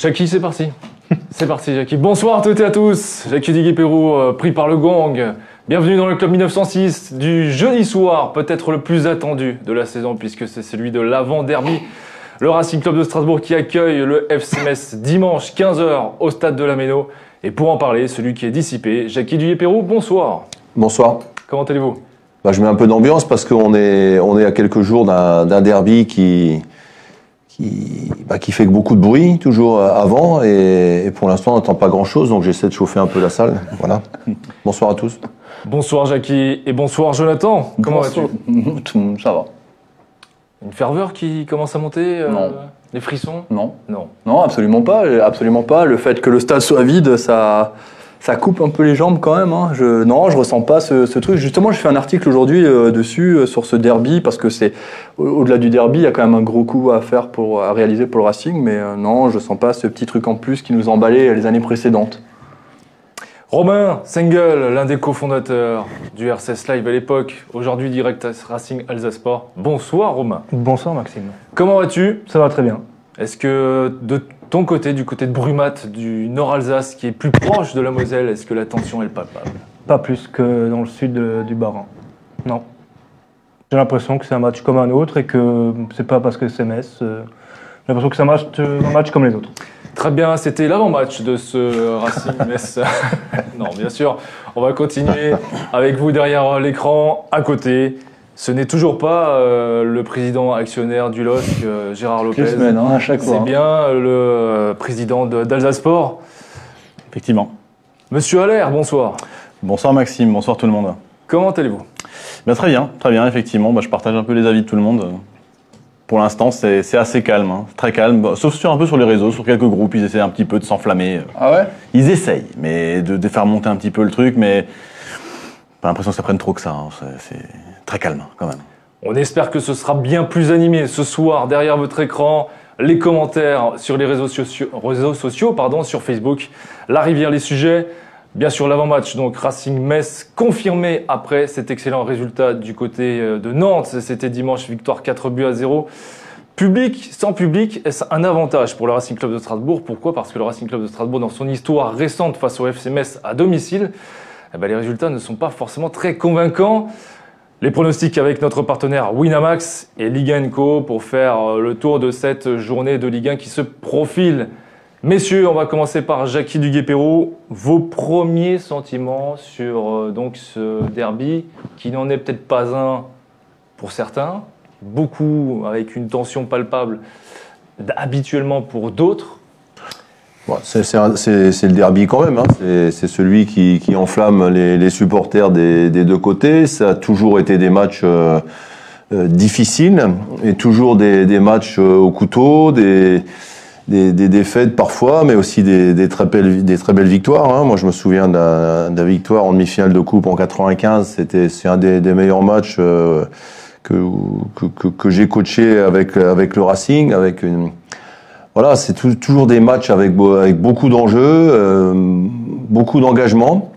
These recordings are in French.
Jackie, c'est parti. c'est parti, Jackie. Bonsoir à toutes et à tous. Jackie Diguet-Pérou, euh, pris par le gang. Bienvenue dans le club 1906 du jeudi soir, peut-être le plus attendu de la saison puisque c'est celui de l'avant-derby. Le Racing Club de Strasbourg qui accueille le FCMS dimanche 15h au stade de la Méno. Et pour en parler, celui qui est dissipé, Jackie Diguet-Pérou, bonsoir. Bonsoir. Comment allez-vous? Bah, je mets un peu d'ambiance parce qu'on est, on est à quelques jours d'un derby qui, qui, bah, qui fait beaucoup de bruit, toujours avant, et, et pour l'instant, on n'entend pas grand-chose, donc j'essaie de chauffer un peu la salle. Voilà. Bonsoir à tous. Bonsoir Jackie et bonsoir Jonathan. Comment vas-tu? Ça va. Une ferveur qui commence à monter euh, Non. Des frissons? Non. Non. Non, absolument pas. Absolument pas. Le fait que le stade soit vide, ça, ça coupe un peu les jambes quand même. hein. Je, non, je ressens pas ce, ce truc. Justement, je fais un article aujourd'hui euh, dessus, euh, sur ce derby, parce que c'est au- au-delà du derby, il y a quand même un gros coup à faire pour à réaliser pour le Racing. Mais euh, non, je sens pas ce petit truc en plus qui nous emballait les années précédentes. Romain Sengel, l'un des cofondateurs du RCS Live à l'époque, aujourd'hui direct à Racing Alsace Sport. Bonsoir Romain. Bonsoir Maxime. Comment vas-tu? Ça va très bien. Est-ce que de ton côté, du côté de Brumat, du Nord Alsace, qui est plus proche de la Moselle, est-ce que la tension est palpable? Pas plus que dans le sud de- du Bas-Rhin. Non. J'ai l'impression que c'est un match comme un autre et que c'est pas parce que c'est Metz. euh, J'ai l'impression que c'est un match, euh, un match comme les autres. Très bien, c'était l'avant-match de ce Racing Metz. non, bien sûr, on va continuer avec vous derrière l'écran, à côté. Ce n'est toujours pas euh, le président actionnaire du LOSC, euh, Gérard Lopez. Semaines, hein, à chaque fois. C'est bien le euh, président de- d'Alsace Sport. Effectivement. Monsieur Allaire, bonsoir. Bonsoir Maxime, bonsoir tout le monde. Comment allez-vous? Ben, très bien, très bien, effectivement. Ben, je partage un peu les avis de tout le monde. Pour l'instant, c'est assez calme, hein. très calme. Sauf sur un peu sur les réseaux, sur quelques groupes, ils essaient un petit peu de s'enflammer. Ah ouais? Ils essayent, mais de, de faire monter un petit peu le truc, mais pas l'impression que ça prenne trop que ça. hein. C'est très calme quand même. On espère que ce sera bien plus animé ce soir derrière votre écran. Les commentaires sur les réseaux sociaux, pardon, sur Facebook. La rivière, les sujets. Bien sûr, l'avant-match, donc Racing Metz, confirmé après cet excellent résultat du côté euh, de Nantes. C'était dimanche, victoire 4 buts à 0. Public, sans public, est-ce un avantage pour le Racing Club de Strasbourg? Pourquoi? Parce que le Racing Club de Strasbourg, dans son histoire récente face au FC Metz à domicile, eh ben, les résultats ne sont pas forcément très convaincants. Les pronostics avec notre partenaire Winamax et Ligue 1 Co pour faire euh, le tour de cette journée de Ligue 1 qui se profile. Messieurs, on va commencer par Jackie Duguay-Perrault. Vos premiers sentiments sur euh, donc ce derby qui n'en est peut-être pas un pour certains, beaucoup avec une tension palpable habituellement pour d'autres. C'est le derby quand même. hein. C'est- celui qui, enflamme les, supporters des, des deux côtés. Ça a toujours été des matchs euh, euh, difficiles et toujours des, des matchs euh, au couteau, des, des, défaites parfois, mais aussi des, très, belles, victoires. hein. Moi, je me souviens de la, victoire en demi-finale de coupe en 95. C'était c'est un des, meilleurs matchs que j'ai coaché avec, avec le Racing, avec une voilà, c'est tou- toujours des matchs avec, beau- avec beaucoup d'enjeux, euh, beaucoup d'engagement.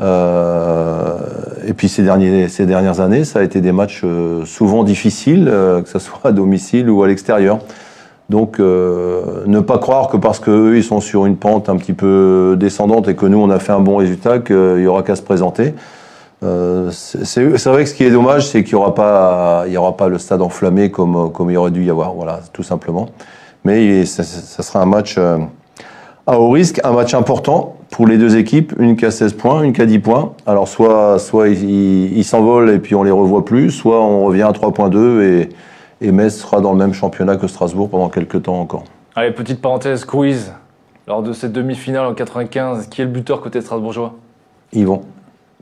Euh, et puis ces, dernières années, ça a été des matchs euh, souvent difficiles, que ce soit à domicile ou à l'extérieur. Donc, ne pas croire que parce qu'eux, ils sont sur une pente un petit peu descendante et que nous, on a fait un bon résultat, qu'il y aura qu'à se présenter. C'est vrai que ce qui est dommage, c'est qu'il n'y aura, pas- aura pas le stade enflammé comme, comme il aurait dû y avoir, voilà, tout simplement. Mais ça, ça sera un match euh, à haut risque, un match important pour les deux équipes, une qui a 16 points, une qui a 10 points. Alors soit, soit ils s'envolent et puis on les revoit plus, soit on revient à 3.2 et, et Metz sera dans le même championnat que Strasbourg pendant quelques temps encore. Allez, petite parenthèse, quiz. Lors de cette demi-finale en 95, qui est le buteur côté strasbourgeois? Yvon,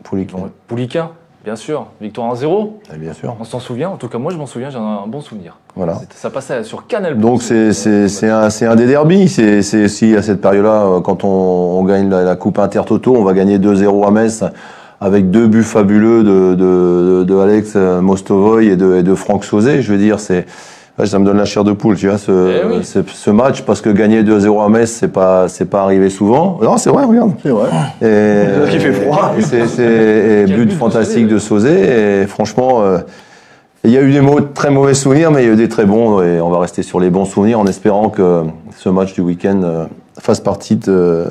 Poulik. Pouliquin, bien sûr. Victoire 1-0. Eh Bien sûr. On s'en souvient, en tout cas moi je m'en souviens, j'en ai un bon souvenir. Voilà. Ça passait sur Canal. Donc c'est un, un des derbies. C'est aussi à cette période-là, euh, quand on, on gagne la, la Coupe Intertoto, on va gagner 2-0 à Metz avec deux buts fabuleux de, de, de, de Alex Mostovoy et de, et de Franck Sauzet. Je veux dire, c'est ça me donne la chair de poule, tu vois, ce, Eh oui. ce, ce match, parce que gagner 2-0 à Metz, c'est pas c'est pas arrivé souvent. Non, c'est vrai, regarde. C'est vrai. Et, qu'il fait froid. c'est- c'est- et Quel but fantastique de Sauzet. Et franchement, euh, Il y a eu des mots- très mauvais souvenirs, mais il y a eu des très bons, et on va rester sur les bons souvenirs en espérant que ce match du week-end euh, fasse partie de,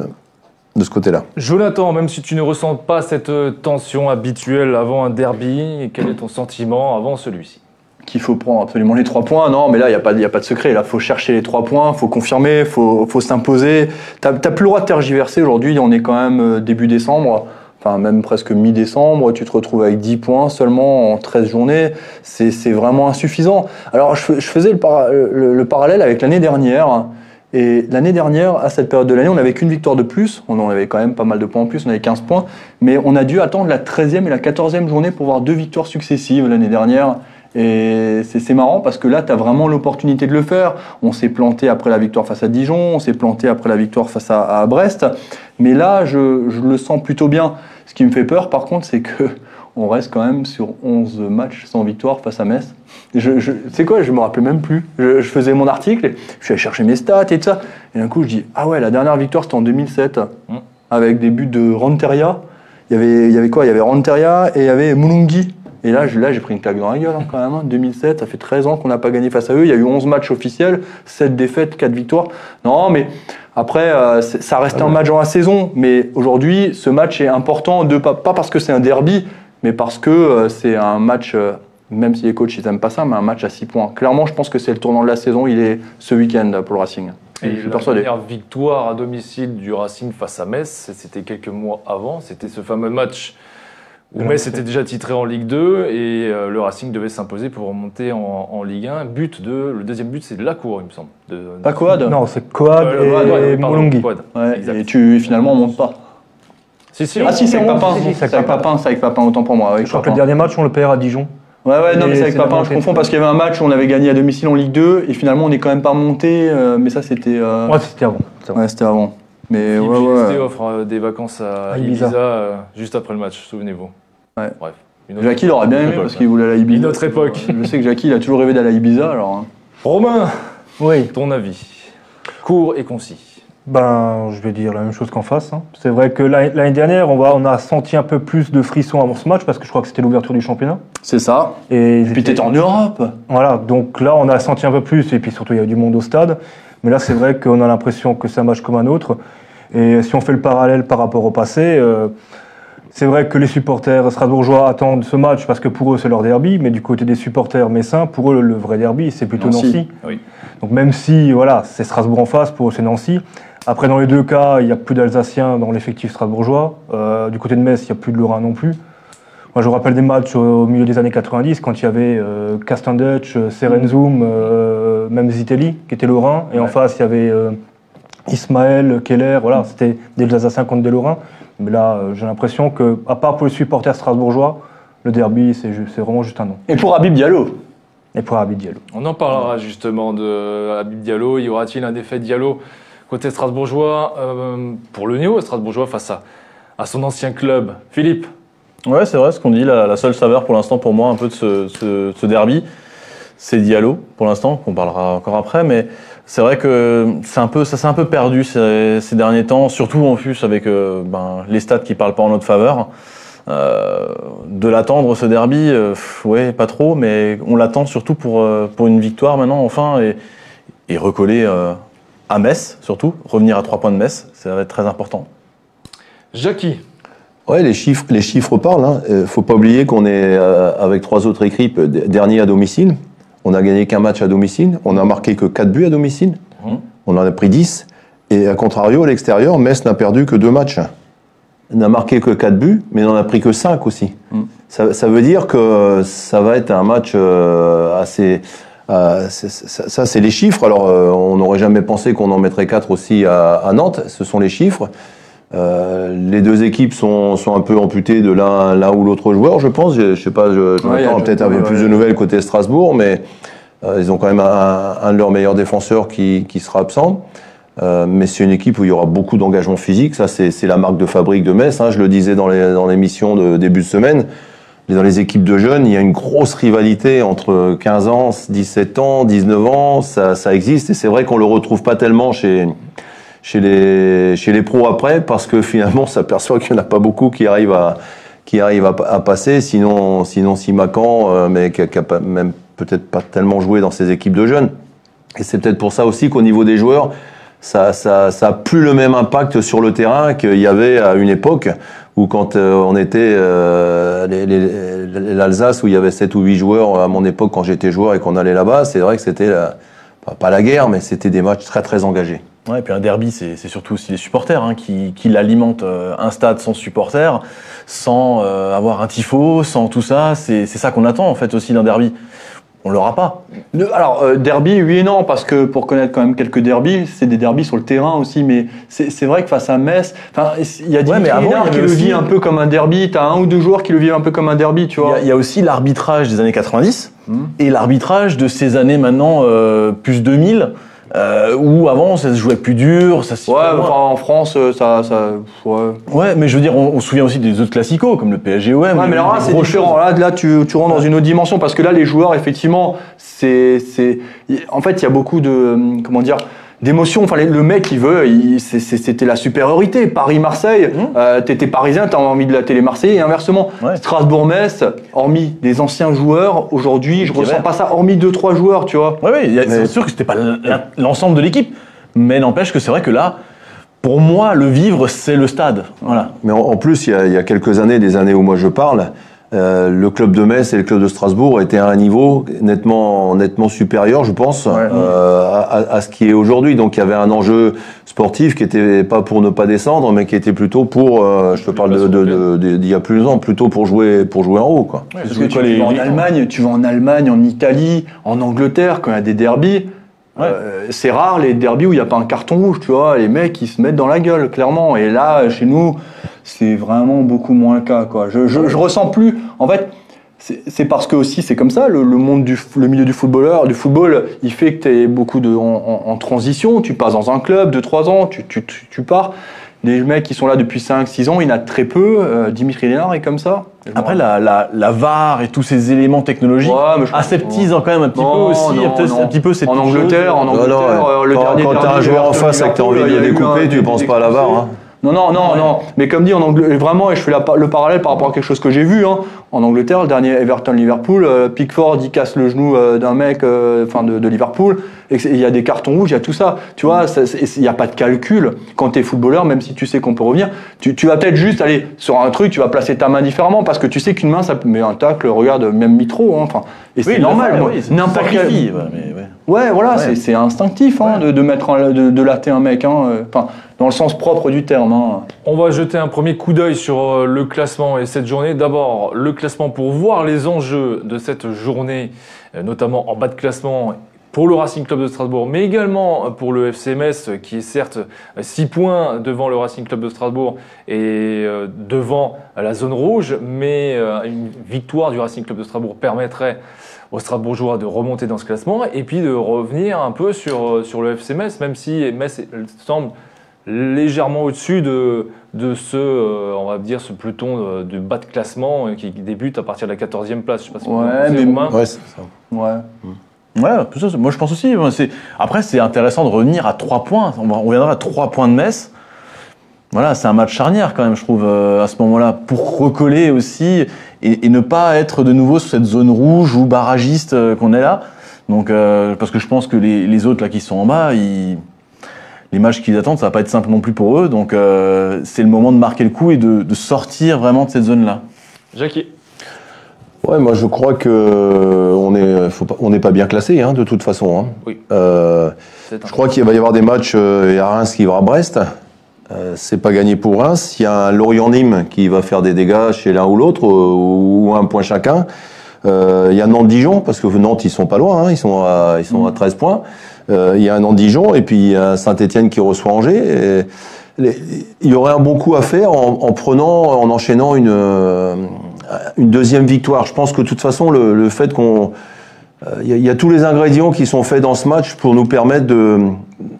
de ce côté-là. Jonathan, même si tu ne ressens pas cette euh, tension habituelle avant un derby, quel est ton sentiment avant celui-ci? Qu'il faut prendre absolument les trois points. Non, mais là, il n'y a, pas- a pas de secret. Là, faut chercher les trois points, faut confirmer, faut, faut s'imposer. T'as plus le droit de tergiverser. Aujourd'hui, on est quand même euh, début décembre, enfin même presque mi-décembre. Tu te retrouves avec 10 points seulement en 13 journées. C'est vraiment insuffisant. Alors, je, fais- je faisais le- le parallèle avec l'année dernière. Et l'année dernière, à cette période de l'année, on n'avait qu'une victoire de plus. On en avait quand même pas mal de points en plus, on avait 15 points. Mais on a dû attendre la 13e et la 14e journée pour voir deux victoires successives l'année dernière. Et c'est c'est marrant parce que là, tu as vraiment l'opportunité de le faire. On s'est planté après la victoire face à Dijon, on s'est planté après la victoire face à, à Brest. Mais là, je, je le sens plutôt bien. Ce qui me fait peur, par contre, c'est que on reste quand même sur 11 matchs sans victoire face à Metz. Et Je, je, tu sais quoi, je me rappelais même plus. Je, je faisais mon article, je suis allé chercher mes stats et tout ça. Et d'un coup, je dis Ah ouais, la dernière victoire, c'était en 2007, avec des buts de Ranteria. Il y avait, il y avait quoi? Il y avait Ranteria et il y avait Mulungi. Et là, là, j'ai pris une claque dans la gueule hein, quand même. hein. 2007, ça fait 13 ans qu'on n'a pas gagné face à eux. Il y a eu 11 matchs officiels, 7 défaites, 4 victoires. Non, mais après, euh, ça reste un match dans la saison. Mais aujourd'hui, ce match est important, de, pas, pas parce que c'est un derby, mais parce que euh, c'est un match, euh, même si les coachs ils aiment pas ça, mais un match à 6 points. Clairement, je pense que c'est le tournant de la saison. Il est ce week-end pour le Racing. Et je suis la persuadé. dernière victoire à domicile du Racing face à Metz, c'était quelques mois avant. C'était ce fameux match Metz était déjà titré en Ligue 2 et euh, le Racing devait s'imposer pour remonter en, en Ligue 1. But de, le deuxième but, c'est de la cour, il me semble. De, Pas Coad Non, c'est Coad Euh, et, ouais, ouais, et tu finalement on monte pas. Si, si, Ah si, c'est avec Papin. si, si, C'est c'est avec Papin, c'est avec Papin, autant pour moi. Je crois que le dernier match, on le perd à Dijon. Ouais, ouais, non, mais c'est avec Papin, je confonds parce qu'il y avait un match où on avait gagné à domicile en Ligue 2 et finalement on n'est quand même pas monté, euh, mais ça c'était. euh, Ouais, c'était avant. ouais, c'était avant. Mais Philippe ouais, ouais. offre euh, des vacances à, À Ibiza, Ibiza. euh, juste après le match, souvenez-vous. Ouais. Bref. une Jackie l'aurait bien aimé parce qu'il voulait aller à Une Ibiza. autre époque. Je sais que Jackie il a toujours rêvé d'aller à Ibiza alors. hein. Romain, Oui. ton avis Court et concis. Ben, je vais dire la même chose qu'en face. hein. C'est vrai que l'année dernière, on, va, on a senti un peu plus de frissons avant ce match parce que je crois que c'était l'ouverture du championnat. C'est ça. Et, Et puis t'étais en Europe. Voilà, donc là, on a senti un peu plus, et puis surtout, il y a eu du monde au stade. Mais là, c'est vrai qu'on a l'impression que c'est un match comme un autre. Et si on fait le parallèle par rapport au passé, euh, c'est vrai que les supporters strasbourgeois attendent ce match parce que pour eux, c'est leur derby. Mais du côté des supporters messins, pour eux, le vrai derby, c'est plutôt Nancy. Nancy. Oui. Donc même si, voilà, c'est Strasbourg en face, pour eux, c'est Nancy. Après, dans les deux cas, il n'y a plus d'Alsaciens dans l'effectif strasbourgeois. Euh, du côté de Metz, il n'y a plus de Lorrains non plus. Moi, je rappelle des matchs au milieu des années 90 quand il y avait euh, Castendutch, euh, Serenzum, euh, même Zitelli qui était Lorrain. Et en face, il y avait Ismaël, Keller. Voilà, c'était des Alsaciens contre des Lorrains. Mais là, euh, j'ai l'impression que, à part pour les supporters strasbourgeois, le derby, c'est vraiment juste un nom. Et pour Habib Diallo. Et pour Abid Diallo. On en parlera justement de Habib Diallo. Y aura-t-il un défait Diallo côté strasbourgeois euh, pour le néo strasbourgeois face à, à son ancien club? Philippe Ouais, c'est vrai ce qu'on dit. La, la seule saveur pour l'instant pour moi un peu de ce, ce- ce derby, c'est Diallo pour l'instant, qu'on parlera encore après. Mais c'est vrai que c'est un peu, ça s'est un peu perdu ces, ces derniers temps, surtout en plus avec euh, ben, les stats qui parlent pas en notre faveur. Euh, de l'attendre ce derby, euh, pff, ouais, pas trop, mais on l'attend surtout pour, euh, pour une victoire maintenant, enfin, et, et recoller euh, à Metz surtout, revenir à trois points de Metz, ça va être très important. Jackie Ouais, les chiffres, les chiffres parlent. Hein. Faut pas oublier qu'on est euh, avec trois autres équipes dernier à domicile. On a gagné qu'un match à domicile. On a marqué que 4 buts à domicile. Mhm. On en a pris 10. Et à contrario, à l'extérieur, Metz n'a perdu que deux matchs. Il n'a marqué que 4 buts, mais n'en a pris que 5 aussi. Mhm. Ça, ça veut dire que ça va être un match euh, assez. euh, ça, ça, c'est les chiffres. Alors, euh, on n'aurait jamais pensé qu'on en mettrait 4 aussi à, à Nantes. Ce sont les chiffres. Euh, les deux équipes sont, sont un peu amputées de l'un ou l'autre joueur, je pense. Je, je sais pas, je, je Ouais, peut-être un peu ouais, plus ouais. de nouvelles côté Strasbourg, mais euh, ils ont quand même un, un de leurs meilleurs défenseurs qui, qui sera absent. Euh, mais c'est une équipe où il y aura beaucoup d'engagement physique. Ça, c'est la marque de fabrique de Metz. hein. Je le disais dans les- dans l'émission de début de semaine. Dans les équipes de jeunes, il y a une grosse rivalité entre 15 ans, 17 ans, 19 ans. Ça, ça existe et c'est vrai qu'on le retrouve pas tellement chez chez les chez les pros après parce que finalement, on s'aperçoit qu'il n'y en a pas beaucoup qui arrivent à qui arrive à, à passer. Sinon, sinon Simacan, euh, mais qui a, qui a pas- même peut-être pas tellement joué dans ces équipes de jeunes. Et c'est peut-être pour ça aussi qu'au niveau des joueurs, ça, ça, ça a plus le même impact sur le terrain qu'il y avait à une époque où quand euh, on était euh, l'Alsace où il y avait 7 ou 8 joueurs à mon époque quand j'étais joueur et qu'on allait là-bas, c'est vrai que c'était pas, pas la guerre, mais c'était des matchs très très engagés. Ouais, et puis un derby, c'est surtout aussi les supporters hein, qui, qui l'alimentent. euh, Un stade sans supporters, sans euh, avoir un tifo, sans tout ça, c'est ça qu'on attend en fait aussi d'un derby. On l'aura pas. Alors, euh, derby, oui et non, parce que pour connaître quand même quelques derbys, c'est des derbys sur le terrain aussi, mais c'est vrai que face à Metz, il y a Ouais, il y qui le vit un peu comme un derby, t'as un ou deux joueurs qui le vivent un peu comme un derby, tu vois. il y, a aussi l'arbitrage des années 90 Hmm. et l'arbitrage de ces années maintenant plus 2000, euh, où avant ça se jouait plus dur, ça se Ouais, enfin, en France, euh, ça. ça ouais. Ouais, mais je veux dire, on, on se souvient aussi des autres classicos comme le PSG-OM. Ouais, mais alors là, c'est différent. Là, là tu, tu rentres dans une autre dimension parce que là, les joueurs, effectivement, c'est. En fait, il y a beaucoup de. hum, Comment dire d'émotions. Enfin, le mec, il veut, c'était la supériorité. Paris-Marseille, Mhm. euh, t'étais parisien, t'as envie de la télé Marseille et inversement. Ouais. Strasbourg-Metz, hormis des anciens joueurs, aujourd'hui, je ressens pas ça, hormis deux, trois joueurs, tu vois. Y a- c'est sûr que c'était pas l'ensemble de l'équipe, mais n'empêche que c'est vrai que là, pour moi, le vivre, c'est le stade. Voilà. Mais en, en plus, il y, a, il y a quelques années, des années où moi je parle, euh, le club de Metz et le club de Strasbourg étaient à un niveau nettement, nettement supérieur, je pense, euh, à, ce qui est aujourd'hui. Donc il y avait un enjeu sportif qui était pas pour ne pas descendre, mais qui était plutôt pour, euh, je te parle de- de- de- de- d'il y a plus ans, plutôt pour jouer, pour jouer en haut, quoi. Parce que tu, vas en Allemagne, tu vas en Allemagne, en Italie, en Angleterre, quand il y a des derbies, Ouais. euh, c'est rare les derbies où il n'y a pas un carton rouge, tu vois. Les mecs, ils se mettent dans la gueule, clairement. Et là, chez nous, c'est vraiment beaucoup moins le cas, quoi. Je, je, je ressens plus. En fait, c'est parce que aussi, c'est comme ça, le, le monde du le milieu du footballeur, du football, il fait que tu es beaucoup de, en, en- en transition. Tu passes dans un club, 2-3 ans, tu, tu, tu, tu pars. Les mecs qui sont là depuis 5-6 ans, il y en a très peu. Euh, Dimitri Lénard est comme ça. Après, la, la, la VAR et tous ces éléments technologiques Ouais, aseptisent quand même un petit Non, peu aussi, non, peut-être non. un petit peu cette en Angleterre, chose. en Non, Angleterre, ouais. euh, le Quand- dernier quand t'as un joueur en face et que t'as envie de le découper, tu penses pas à la VAR, hein. Non, non, non, non. Mais comme dit en Angleterre, vraiment, et je fais la le parallèle par rapport à quelque chose que j'ai vu, hein. En Angleterre, le dernier Everton-Liverpool, euh, Pickford, il casse le genou euh, d'un mec, euh, enfin de, de Liverpool, et il y a des cartons rouges, il y a tout ça. Tu vois, il n'y a pas de calcul. Quand tu es footballeur, même si tu sais qu'on peut revenir, tu, tu vas peut-être juste aller sur un truc, tu vas placer ta main différemment, parce que tu sais qu'une main, ça peut. Mais un tacle, regarde, même Mitro, hein, enfin. Et Oui, c'est le normal, oui, c'est N'importe quel. ouais, mais ouais. Ouais, voilà, Ouais. c'est- instinctif hein, de, de mettre en- de, de latter un mec, hein, euh, enfin, dans le sens propre du terme. Hein. On va jeter un premier coup d'œil sur le classement et cette journée. D'abord, le classement pour voir les enjeux de cette journée, euh, notamment en bas de classement pour le Racing Club de Strasbourg, mais également pour le FCMS, qui est certes 6 points devant le Racing Club de Strasbourg et euh, devant la zone rouge, mais euh, une victoire du Racing Club de Strasbourg permettrait aux Strasbourgeois de remonter dans ce classement et puis de revenir un peu sur, sur le FC Metz, même si Metz semble légèrement au-dessus de, de ce, euh, on va dire, ce peloton euh, de bas de classement euh, qui débute à partir de la 14e place. Je sais pas si Ouais, mais- Romain. Ouais, c'est ça. Ouais. Ouais, tout ça, c'est- moi je pense aussi. c'est- Après, c'est intéressant de revenir à 3 points. On, reviendra à 3 points de Metz. Voilà, c'est un match charnière quand même, je trouve, à ce moment-là, pour recoller aussi et, et ne pas être de nouveau sur cette zone rouge ou barragiste qu'on est là. Donc, euh, parce que je pense que les, les autres là qui sont en bas, ils- les matchs qu'ils attendent, ça va pas être simple non plus pour eux. Donc, euh, c'est le moment de marquer le coup et de, de sortir vraiment de cette zone-là. Jackie. Ouais, moi je crois que euh, on est, faut pas- on n'est pas bien classé hein, de toute façon. hein. Oui. Euh, je crois qu'il va y avoir des matchs. euh, Il y a Reims qui va à Brest. Euh, c'est pas gagné pour Reims. Il y a un Lorient-Nîmes qui va faire des dégâts chez l'un ou l'autre, euh, ou un point chacun. Euh, il y a Nantes-Dijon, parce que Nantes, ils sont pas loin, hein, ils sont à, ils sont à 13 points. Euh, il y a un Nantes-Dijon, et puis il y a un Saint-Etienne qui reçoit Angers. Et les- il y aurait un bon coup à faire en, en prenant, en enchaînant une, euh, une deuxième victoire. Je pense que de toute façon, le, le fait qu'on euh, Il y, a- il y a tous les ingrédients qui sont faits dans ce match pour nous permettre de,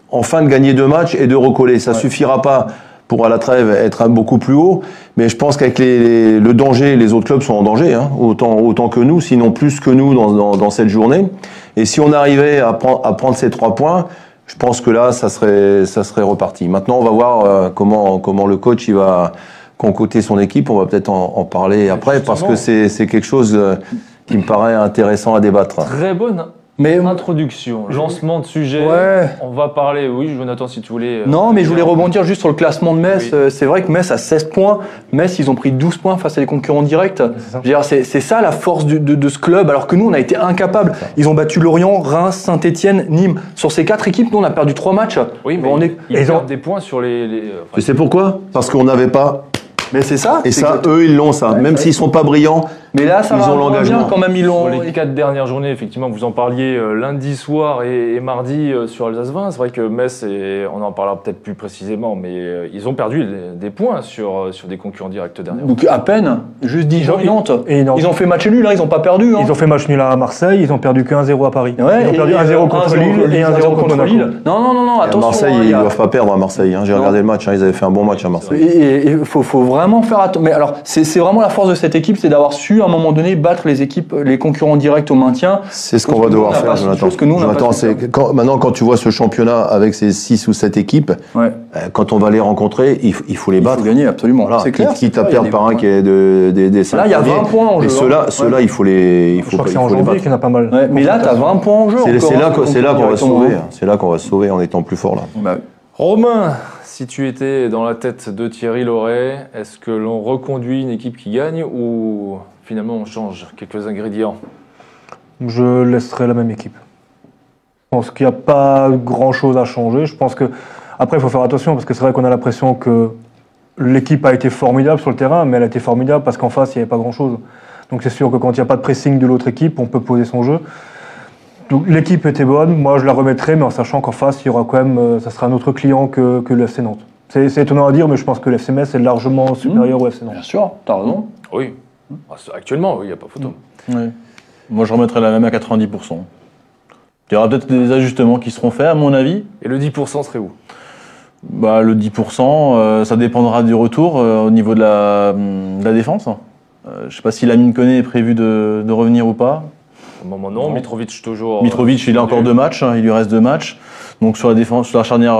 enfin de gagner deux matchs et de recoller. Ça suffira pas pour à la trêve être beaucoup plus haut, mais je pense qu'avec les, les- le danger, les autres clubs sont en danger, hein, autant, autant que nous, sinon plus que nous dans, dans, dans cette journée. Et si on arrivait à, prendre- à prendre ces trois points, je pense que là, ça serait, ça serait reparti. Maintenant, on va voir euh, comment, comment le coach il va concocté son équipe. On va peut-être en, en parler après parce que c'est c'est quelque chose euh, qui me paraît intéressant à débattre. Très bonne Mais introduction, lancement de sujet. Ouais. On va parler, oui, Jonathan, si tu voulais. euh, Non, mais je voulais rebondir juste sur le classement de Metz. Oui. Euh, C'est vrai que Metz a 16 points. Metz, ils ont pris 12 points face à des concurrents directs. ça. C'est c'est ça la force du- de, de ce club, alors que nous, on a été incapables. Ils ont battu Lorient, Reims, Saint-Etienne, Nîmes. Sur ces quatre équipes, nous, on a perdu trois matchs. Oui, mais on est... ils Ils ont- des points sur les. les- euh, enfin, Tu sais pourquoi? Parce qu'on n'avait pas. Mais c'est ça. Et ça, que- eux, ils l'ont ça. Même s'ils sont pas brillants, Mais là, ça ils va ont l'engagement. bien quand même. Ils Sur l'ont. les quatre dernières journées, effectivement, vous en parliez euh, lundi soir et, et mardi euh, sur Alsace 20. C'est vrai que Metz, et on en parlera peut-être plus précisément, mais euh, ils ont perdu des- des points sur, sur des concurrents directs dernièrement. Donc à peine, juste Dijon et ont- Nantes. et Nantes. Ils ont fait match nul, hein, ils n'ont pas perdu. Hein. Ils ont fait match nul à Marseille, ils ont perdu que 1-0 à Paris. Ouais, ils ont perdu et, 1-0 euh, contre 1-0 Lille et 1-0 contre. Lille. Non, non, non, non, à attention. Marseille, hein, il ils ne doivent pas perdre à Marseille. hein. J'ai Non. regardé le match, hein, ils avaient fait un bon match à Marseille. Et il faut, faut vraiment faire attention. Mais alors, c'est c'est vraiment la force de cette équipe, c'est d'avoir su à un moment donné battre les équipes, les concurrents directs au maintien. C'est ce qu'on va devoir faire, Jonathan. que nous, quand- maintenant, quand tu vois ce championnat avec ces 6 ou 7 équipes, Ouais. euh, quand on va les rencontrer, il, il faut les Il battre. faut gagner, absolument. Voilà, c'est clair. Quitte, à il perdre par un qui est de, des, des Là, il y a premiers. 20 points en Et jeu, ceux-là, hein. ceux-là, Ouais. il faut les, il Je faut, crois que il c'est en faut les janvier battre. qu'il y en a pas mal. Ouais, mais là, tu as 20 points en jeu. C'est là, hein, qu'on- c'est là qu'on va se sauver. hein. hein. C'est là qu'on va se sauver en étant plus fort là. Bah, Romain, si tu étais dans la tête de Thierry Loret, est-ce que l'on reconduit une équipe qui gagne ou finalement on change quelques ingrédients Je laisserai la même équipe. Je pense qu'il n'y a pas grand-chose à changer. Je pense que après, il faut faire attention parce que c'est vrai qu'on a l'impression que l'équipe a été formidable sur le terrain, mais elle a été formidable parce qu'en face, il n'y avait pas grand-chose. Donc c'est sûr que quand il n'y a pas de pressing de l'autre équipe, on peut poser son jeu. Donc l'équipe était bonne. Moi, je la remettrai, mais en sachant qu'en face, il y aura quand même, euh, ça sera un autre client que, que le FC Nantes. C'est étonnant à dire, mais je pense que le FC Metz est largement supérieur au FC Nantes. Bien sûr, t'as raison. Oui. Ah, Actuellement, oui, il n'y a pas photo. Ouais. Moi, je remettrais la même à 90%. Il y aura peut-être des ajustements qui seront faits, à mon avis. Et le 10% serait où? Bah, le 10%, euh, ça dépendra du retour euh, au niveau de la, de la défense. Euh, je ne sais pas si Lamine Koné est prévu de, de revenir ou pas. Au moment non, Non. Mitrovic toujours. Mitrovic, il a encore deux matchs, hein, il lui reste deux matchs. Donc sur la défense, sur la charnière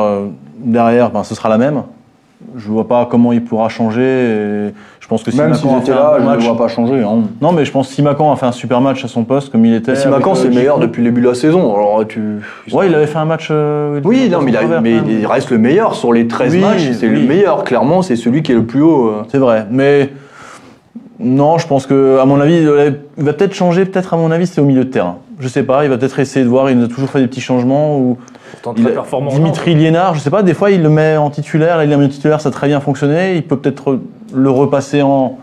derrière, ben, ce sera la même. Je vois pas comment il pourra changer. et je pense que Même a étaient fait un là, je ne vois pas changer. Hein. Non, mais je pense que Simakan a fait un super match à son poste, comme il était. Mais Simakan, avec, c'est euh, le meilleur Giroud. depuis le début de la saison. Alors, tu... Ouais, il avait fait un match. euh, Oui, était non, mais, il, a- travers, mais quand même. il reste le meilleur sur les 13 Oui, matchs. C'est oui. le meilleur, clairement. C'est celui qui est le plus haut. euh. C'est vrai, mais non, je pense que, à mon avis, il va peut-être changer. Peut-être, à mon avis, c'est au milieu de terrain. Je sais pas. Il va peut-être essayer de voir. Il a toujours fait des petits changements. Ou Pourtant il très a- performant. Dimitri Liénard, je sais pas. Des fois, il le met en titulaire. Là, il l'a mis en titulaire. Ça a très bien fonctionné. Il peut peut-être le repasser en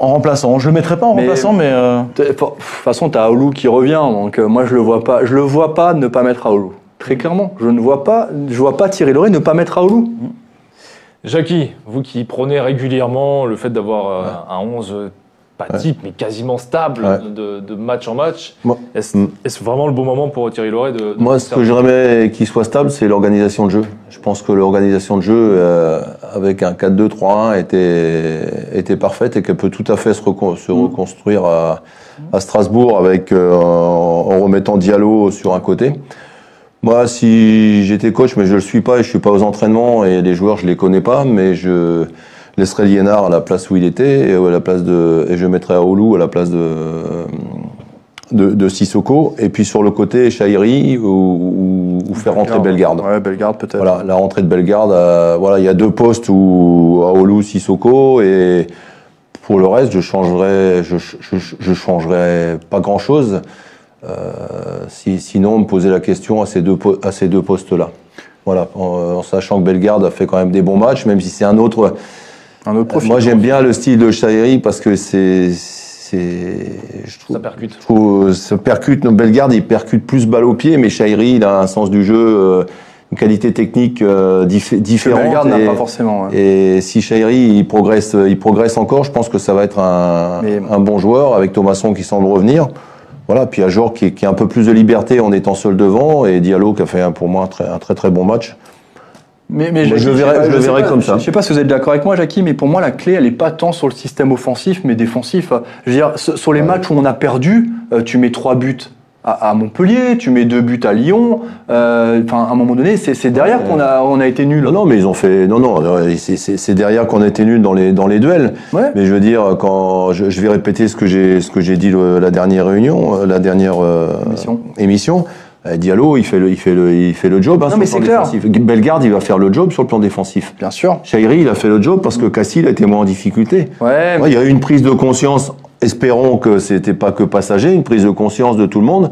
en remplaçant. Je le mettrai pas en Mais- remplaçant, mais euh, De toute façon, tu as Aoulou qui revient. Donc, euh, moi, je le vois pas. Je le vois pas ne pas mettre Aoulou. Très clairement. Je ne vois pas, je vois pas Thierry Loret ne pas mettre Aoulou. Jackie, vous qui prenez régulièrement le fait d'avoir euh, un 11 pas Ouais. type, mais quasiment stable Ouais. de, de match en match, Moi- est-ce Mm. vraiment le bon moment pour Thierry Loret de, de Moi, ce que j'aimerais qu'il soit stable, c'est l'organisation de jeu. Je pense que l'organisation de jeu, euh, avec un 4-2-3-1, était, était parfaite et qu'elle peut tout à fait se, recon- se reconstruire à, à Strasbourg avec, euh, en, en remettant Diallo sur un côté. Moi, si j'étais coach, mais je le suis pas et je suis pas aux entraînements et les joueurs, je les connais pas, mais je laisserais Liénard à la place où il était et, à la place de, et je mettrais Aoulou à la place de, de, de Sissoko. Et puis sur le côté, Chahiri ou, ou, ou faire rentrer Bellegarde. Ouais, Bellegarde peut-être. Voilà, la rentrée de Bellegarde, euh, voilà, il y a deux postes où Aoulou, Sissoko et pour le reste, je changerais, je, je, je changerais pas grand chose. si, sinon, me poser la question à ces deux, à ces deux postes-là. Voilà, en, en sachant que Bellegarde a fait quand même des bons matchs, même si c'est un autre. Un autre profil. Moi, j'aime bien le style de Chahiri parce que c'est, c'est, je trouve, Ça percute. je trouve, ça percute. Bellegarde, il percute plus balle au pied, mais Chahiri, il a un sens du jeu, euh, une qualité technique euh, dif- différente. Bellegarde n'a et, pas forcément. ouais. et si Chahiri, il progresse, il progresse encore, je pense que ça va être un, Mais- un bon joueur avec Thomasson qui semble revenir. Voilà, puis Ajor qui, qui a un peu plus de liberté en étant seul devant et Diallo qui a fait un- pour moi un très, un très très bon match. Mais, mais Moi, Jackie, je le le pas- comme ça. Je sais pas si vous êtes d'accord avec moi, Jackie, mais pour moi, la clé, elle est pas tant sur le système offensif, mais défensif. Je veux dire, sur les matchs où on a perdu, euh, tu mets trois buts. à, Montpellier, tu mets deux buts à Lyon. Euh, Enfin, à un moment donné, c'est derrière qu'on a, on a été nul. Non, non, mais ils ont fait. Non, non, non, c'est- derrière qu'on a été nuls dans les, dans les duels. Ouais. Mais je veux dire, quand je, je vais répéter ce que j'ai ce que j'ai dit le- la dernière réunion, euh, la dernière euh, Émission. émission, euh, Diallo, il fait le, il fait le, il fait le job. hein, sur mais le plan c'est clair. défensif. Bellegarde, il va faire le job sur le plan défensif. Bien sûr. Chairi, il a fait le job parce que Cassil a été moins en difficulté. Ouais. Ouais, il y a eu une prise de conscience. Espérons que c'était pas que passager, une prise de conscience de tout le monde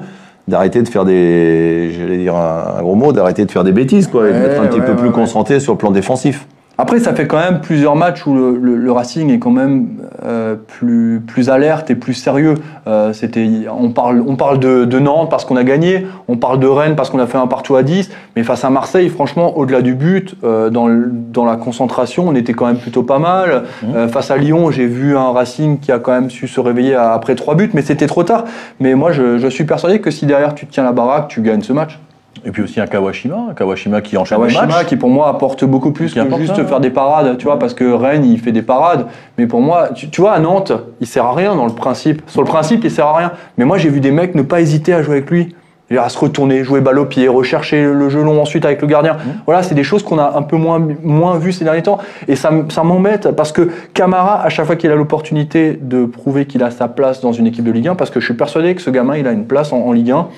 d'arrêter de faire des, j'allais dire un, un gros mot, d'arrêter de faire des bêtises, quoi, et d'être un petit peu plus concentré sur le plan défensif. Après, ça fait quand même plusieurs matchs où le, le- le Racing est quand même euh, plus, plus alerte et plus sérieux. Euh, c'était, on parle, on parle de, de Nantes parce qu'on a gagné, on parle de Rennes parce qu'on a fait un partout à 10, mais face à Marseille, franchement, au-delà du but, euh, dans, dans la concentration, on était quand même plutôt pas mal. Euh, face à Lyon, j'ai vu un Racing qui a quand même su se réveiller après trois buts, mais c'était trop tard. Mais moi, je, je suis persuadé que si derrière tu tiens la baraque, tu gagnes ce match. Et puis aussi un Kawashima, un Kawashima qui enchaîne Kawashima matchs. qui pour moi apporte beaucoup plus que juste ça, faire des parades, tu vois, parce que Rennes il fait des parades, mais pour moi, tu, tu vois, à Nantes, il sert à rien dans le principe. Sur le principe, il sert à rien. Mais moi, j'ai vu des mecs ne pas hésiter à jouer avec lui. À se retourner, jouer balle au pied, rechercher le jeu long ensuite avec le gardien. Voilà, c'est des choses qu'on a un peu moins, moins vues ces derniers temps. Et ça m'embête parce que Camara, à chaque fois qu'il a l'opportunité de prouver qu'il a sa place dans une équipe de Ligue 1, parce que je suis persuadé que ce gamin, il a une place en, en Ligue 1.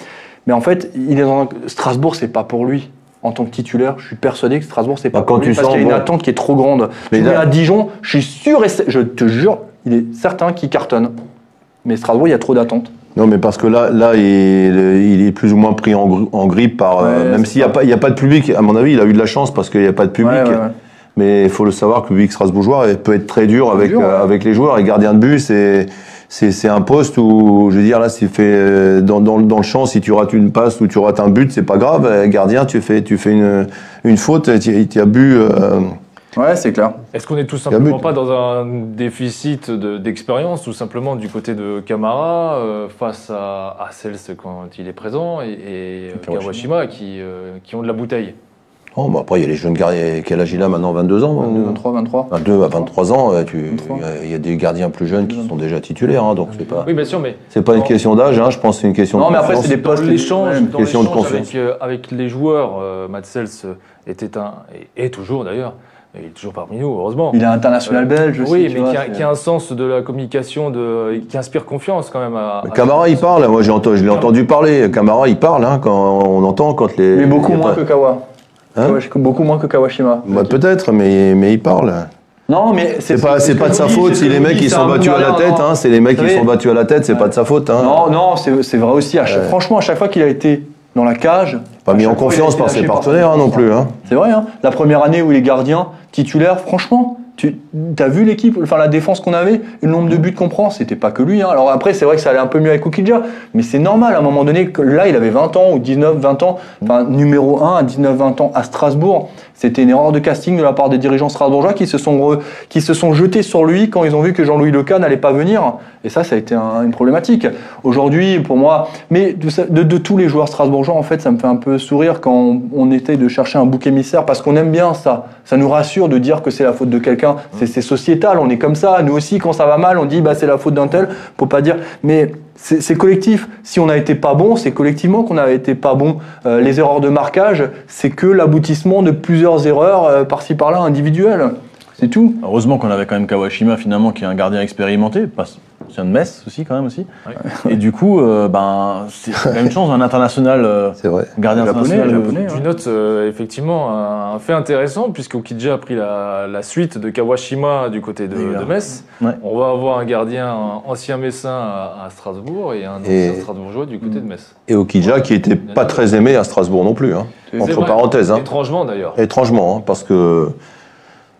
Mais en fait, il est dans un- Strasbourg, c'est pas pour lui. En tant que titulaire, je suis persuadé que Strasbourg, c'est pas Bah, pour quand lui tu parce qu'il y a une bon. attente qui est trop grande. Mais tu là- à Dijon, je suis sûr et je te jure, il est certain qu'il cartonne. Mais Strasbourg, il y a trop d'attentes. Non, mais parce que là, là, il, est plus ou moins pris en, gri- en grippe par. euh, même s'il n'y a, pas- y a pas de public, à mon avis, il a eu de la chance parce qu'il n'y a pas de public. Ouais, ouais, ouais. Mais il faut le savoir que le public strasbourgeois peut être très dur avec, dur, euh, avec les joueurs. Et gardien de but, c'est. C'est c'est un poste où, je veux dire, là, c'est fait euh, dans, dans, dans le champ. Si tu rates une passe ou tu rates un but, c'est pas grave. Euh, Gardien, tu fais, tu fais une, une faute, tu tu as bu. euh, Ouais, c'est clair. Est-ce qu'on est tout a simplement but. pas dans un déficit de- d'expérience, tout simplement du côté de Camara euh, face à, à Cels quand il est présent et, et, euh, Kawashima. Kawashima qui, euh, qui ont de la bouteille? Oh, bah après, il y a les jeunes gardiens. Quel âge il a maintenant 22 ans 22, ou- 23, 23. 22 à 23 ans, euh, tu- il 23. y a- il y, a des gardiens plus jeunes qui sont déjà titulaires, hein, donc c'est pas, Oui, bien sûr, mais c'est pas une Non. question d'âge, hein, je pense que c'est une question Non, de mais après, c'est des postes. l'échange, dans question de confiance. avec, euh, avec les joueurs, euh, Matt Sels était un, et est toujours d'ailleurs, il est toujours parmi nous, heureusement. Il est international belge aussi. oui, mais vois, qui, a, c'est- qui a un sens de la communication, de, qui inspire confiance quand même. À, Camara, il parle, moi j'ai entendu, je l'ai entendu parler. Camara, il parle, hein, quand on entend quand les. Mais beaucoup moins pas- que Kawa. Hein Kawash- beaucoup moins que Kawashima. Bah, Peut-être, mais, mais il parle. Non, mais C'est pas, c'est pas de sa faute si ce les mecs ils sont battus à la tête, hein, c'est les mecs qui sont battus à la tête, c'est pas de sa faute. Hein. Non, non, c'est c'est vrai aussi. À chaque- Franchement, à chaque fois qu'il a été dans la cage. Pas à mis chaque en fois, il a confiance été par lâché ses par partenaires hein, non plus. Hein. C'est vrai, hein. la première année où il est gardien titulaire, franchement, tu as vu l'équipe, enfin la défense qu'on avait, le nombre de buts qu'on prend, c'était pas que lui. hein. Alors après, c'est vrai que ça allait un peu mieux avec Oukidja, mais c'est normal à un moment donné, que là il avait 20 ans ou 19, 20 ans, numéro 1 à 19, 20 ans à Strasbourg. C'était une erreur de casting de la part des dirigeants strasbourgeois qui se sont, re- qui se sont jetés sur lui quand ils ont vu que Jean-Louis Leca n'allait pas venir. Et ça, ça a été un- une problématique. Aujourd'hui, pour moi, mais de, tous les joueurs strasbourgeois, en fait, ça me fait un peu sourire quand on, on essaye de chercher un bouc émissaire parce qu'on aime bien ça. Ça nous rassure de dire que c'est la faute de quelqu'un. C'est sociétal, on est comme ça. Nous aussi, quand ça va mal, on dit bah, c'est la faute d'un tel. Faut pas dire. Mais c'est collectif. Si on a été pas bon, c'est collectivement qu'on a été pas bon. Euh, les erreurs de marquage, c'est que l'aboutissement de plusieurs erreurs euh, par-ci par-là individuelles. C'est tout. Heureusement qu'on avait quand même Kawashima finalement qui est un gardien expérimenté, pas c'est un de Metz aussi quand même aussi. Et du coup, euh, ben c'est quand même une chance un international euh, C'est vrai. gardien Japonais, international. euh, japonais, Tu notes euh, effectivement un, un fait intéressant, puisque Okidja a pris la, la suite de Kawashima du côté de, euh, Metz. ouais. On va avoir un gardien un ancien messin à, à Strasbourg et un Et- ancien Strasbourgeois du côté de Metz. Et Okidja qui était pas très aimé à Strasbourg non plus. Hein. Entre vrai. parenthèses. Hein. Étrangement d'ailleurs. Étrangement, hein, parce que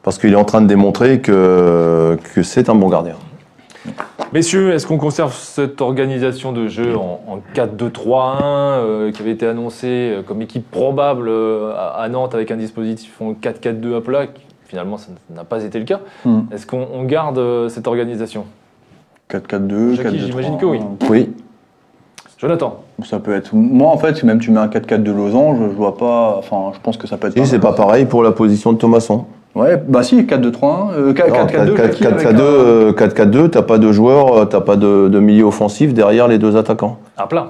parce qu'il est en train de démontrer que, que c'est un bon gardien. Messieurs, est-ce qu'on conserve cette organisation de jeu en, en 4-2-3-1 euh, qui avait été annoncée euh, comme équipe probable euh, à, à Nantes avec un dispositif en 4-4-2 à plat Finalement, ça n'a pas été le cas. Hmm. Est-ce qu'on on garde cette organisation? 4-4-2, Jackie, 4-2-3. j'imagine que oui. Oui. Jonathan? Ça peut être. Moi, en fait, si même tu mets un 4-4 de losange, je vois pas. Enfin, je pense que ça peut être. Si, c'est pas pareil pour la position de Thomasson. Ouais, bah si, 4-2-3-1. Euh, 4-4-2. Jackie, avec 4-4-2, un- euh, 4-4-2, t'as pas de joueur, euh, t'as pas de, de milieu offensif derrière les deux attaquants. À plat.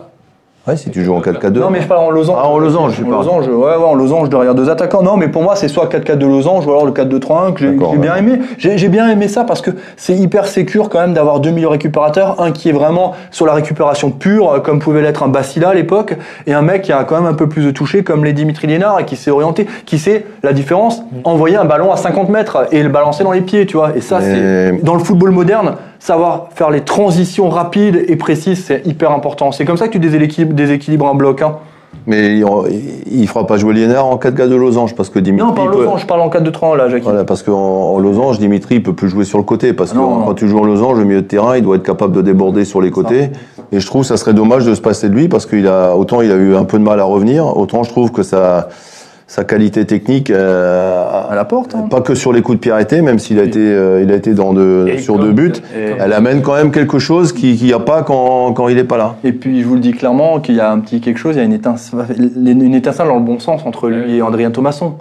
Ouais, si tu joues en 4-4-2. Non, mais je parle en losange. Ah, en losange, je En parle. losange, ouais, ouais, en losange derrière deux attaquants. Non, mais pour moi, c'est soit 4-4 de losange ou alors le 4-2-3-1 que j'ai bien aimé. J'ai bien aimé ça parce que c'est hyper sécure quand même d'avoir deux milieux récupérateurs. Un qui est vraiment sur la récupération pure, euh, comme pouvait l'être un Bacilla à l'époque, et un mec qui a quand même un peu plus de toucher, comme les Dimitri Liénard, et qui s'est orienté, qui sait la différence, envoyer un ballon à 50 mètres et le balancer dans les pieds, tu vois. Et ça, c'est dans le football moderne, savoir faire les transitions rapides et précises, c'est hyper important. C'est comme ça que tu déséquilibres, déséquilibres un bloc. Hein. Mais il, il fera pas jouer Liénard en 4-4 de losange parce que Dimitri. Non, pas en peut- losange, je parle en 4-2-3 là, Jackie. Voilà, parce qu'en en losange, Dimitri il peut plus jouer sur le côté. Parce que Non, non. quand tu joues en losange, le milieu de terrain, il doit être capable de déborder sur les côtés. Et je trouve que ça serait dommage de se passer de lui parce qu'il a autant il a eu un peu de mal à revenir, autant je trouve que sa, sa qualité technique, euh, À la porte. hein. pas que sur les coups de pied arrêtés, même s'il a été, euh, il a été dans de, Et sur deux buts, elle amène quand même quelque chose qu'il n'y a pas quand, quand il est pas là. Et puis je vous le dis clairement qu'il y a un petit quelque chose, il y a une étincelle, une étincelle dans le bon sens entre lui et Adrien Thomasson.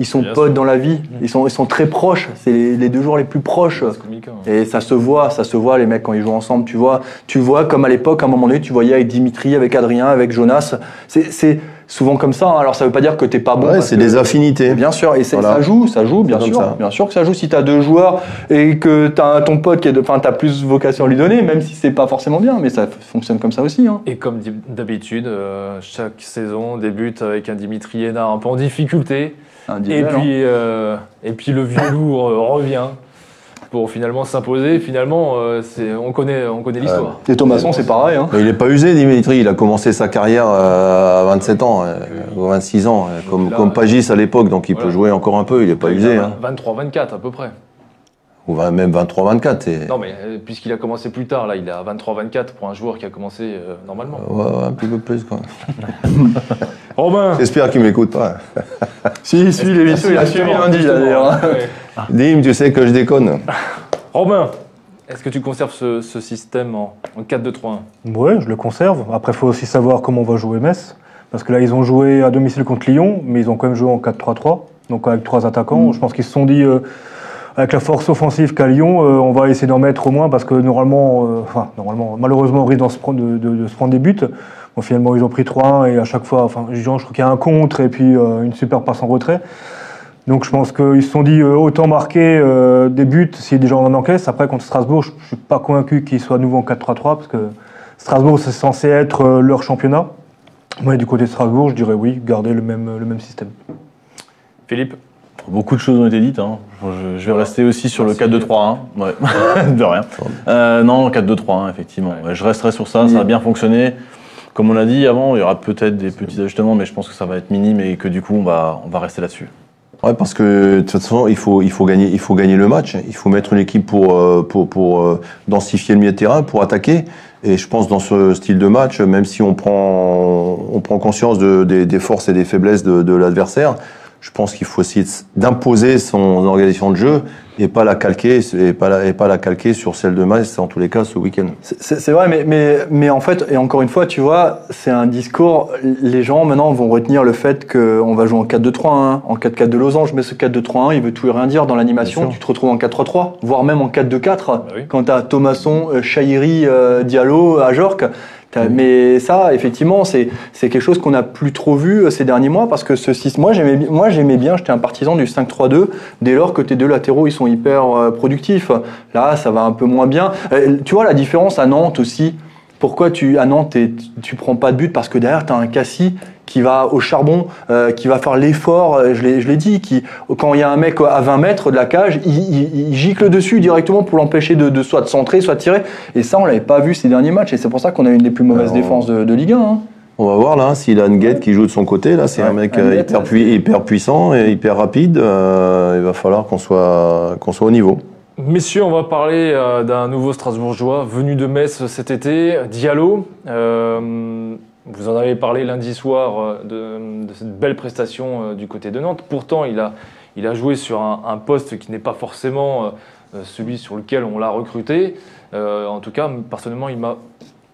Ils sont potes sûr. dans la vie, ils sont, ils sont très proches, c'est les, les deux joueurs les plus proches. Comique, hein. Et ça se voit, ça se voit les mecs quand ils jouent ensemble, tu vois. Tu vois comme à l'époque, à un moment donné, tu voyais avec Dimitri, avec Adrien, avec Jonas. C'est- C'est souvent comme ça. hein. Alors ça veut pas dire que t'es pas bon. Ouais, c'est des affinités. Bien sûr, et Voilà. ça joue, ça joue, bien sûr. ça. Bien sûr que ça joue si tu as deux joueurs et que tu as ton pote qui est de, enfin, tu as plus vocation à lui donner, même si c'est pas forcément bien, mais ça fonctionne comme ça aussi. Hein. Et comme d'habitude, euh, chaque saison débute avec un Dimitri Hénard un peu en difficulté. Un Et hein. puis, euh, et puis le vieux loup euh, revient pour finalement s'imposer. Finalement, euh, c'est- on connaît, on connaît l'histoire. Et Thomasson, c'est pareil. Hein. Mais il n'est pas usé, Dimitri. Il a commencé sa carrière euh, à 27 ans, euh, ou 26 ans, euh, comme, Là, comme Pagis à l'époque. Donc il voilà. peut jouer encore un peu. Il n'est pas usé. Hein. 23-24 à peu près. Ou vingt- même 23-24. et- Non, mais euh, puisqu'il a commencé plus tard, là, il est à 23-24 pour un joueur qui a commencé euh, normalement. Ouais, ouais, un petit peu plus. Quoi. Robin J'espère qu'il m'écoute pas. Si, si, l'émission, il a suivi lundi, là, d'ailleurs. hein. Ouais. Dim, tu sais que je déconne. Robin, est-ce que tu conserves ce, ce système en, en 4-2-3-1 Ouais, je le conserve. Après, il faut aussi savoir comment on va jouer Metz. Parce que là, ils ont joué à domicile contre Lyon, mais ils ont quand même joué en 4-3-3. Donc avec trois attaquants. Je pense qu'ils se sont dit, euh, avec la force offensive qu'a Lyon, euh, on va essayer d'en mettre au moins parce que normalement, euh, enfin, normalement, malheureusement, on risque d'en se prendre- de, de- de se prendre des buts. Bon, finalement, ils ont pris 3-1 et à chaque fois, enfin, je crois qu'il y a un contre et puis euh, une super passe en retrait. Donc je pense qu'ils se sont dit euh, autant marquer euh, des buts si déjà on en encaisse. Après contre Strasbourg, je ne suis pas convaincu qu'ils soient à nouveau en 4-3-3 parce que Strasbourg c'est censé être euh, leur championnat. Moi du côté de Strasbourg, je dirais oui, garder le même, le même système. Philippe? Beaucoup de choses ont été dites. hein. Je, je vais rester aussi sur le 4-2-3-1. Ouais. de rien. Euh, non, 4-2-3-1, effectivement. Ouais, Je resterai sur ça, ça a bien fonctionné. Comme on l'a dit avant, il y aura peut-être des petits ajustements, mais je pense que ça va être minime et que du coup, on va, on va rester là-dessus. Ouais, parce que de toute façon, il faut, gagner, il faut gagner le match. Il faut mettre une équipe pour, euh, euh, densifier le milieu de terrain, pour attaquer. Et je pense dans ce style de match, même si on prend, on prend conscience de- des, forces et des faiblesses de l'adversaire, je pense qu'il faut essayer d'imposer son organisation de jeu et pas la calquer, et pas la, et pas la calquer sur celle de Metz, en tous les cas, ce week-end. C'est- vrai, mais, mais, mais en fait, et encore une fois, tu vois, c'est un discours. Les gens maintenant vont retenir le fait qu'on va jouer en 4-2-3-1, en 4-4 de losange, mais ce 4-2-3-1, il veut tout et rien dire dans l'animation. Tu te retrouves en 4-3-3, voire même en 4-2-4, Bah oui. quand tu as Thomasson, euh, Chahiri, euh, Diallo, Ajorc. Mais ça, effectivement, c'est quelque chose qu'on n'a plus trop vu euh, ces derniers mois parce que ce six- moi j'aimais bien, j'étais un partisan du 5-3-2 dès lors que tes deux latéraux ils sont hyper euh, productifs. Là, ça va un peu moins bien. Euh, tu vois la différence à Nantes aussi? Pourquoi tu à Nantes t'es- tu prends pas de but parce que derrière tu as un Cassis qui va au charbon, euh, qui va faire l'effort, euh, je l'ai je l'ai dit, qui quand il y a un mec à 20 mètres de la cage, il, il- il gicle dessus directement pour l'empêcher de, de soit de centrer, soit de tirer. Et ça, on l'avait pas vu ces derniers matchs. Et c'est pour ça qu'on a une des plus mauvaises Alors, défenses de, de Ligue 1. hein. On va voir là, hein, s'il a Nguet qui joue de son côté, là, c'est Ouais, un mec Nguet, euh, hyper, ouais. pui- hyper puissant et hyper rapide. euh, il va falloir qu'on soit, qu'on soit au niveau. Messieurs, on va parler euh, d'un nouveau Strasbourgeois venu de Metz cet été, Diallo. Euh, vous en avez parlé lundi soir euh, de, cette belle prestation euh, du côté de Nantes. Pourtant, il a, joué sur un, poste qui n'est pas forcément euh, celui sur lequel on l'a recruté. En tout cas, personnellement, il m'a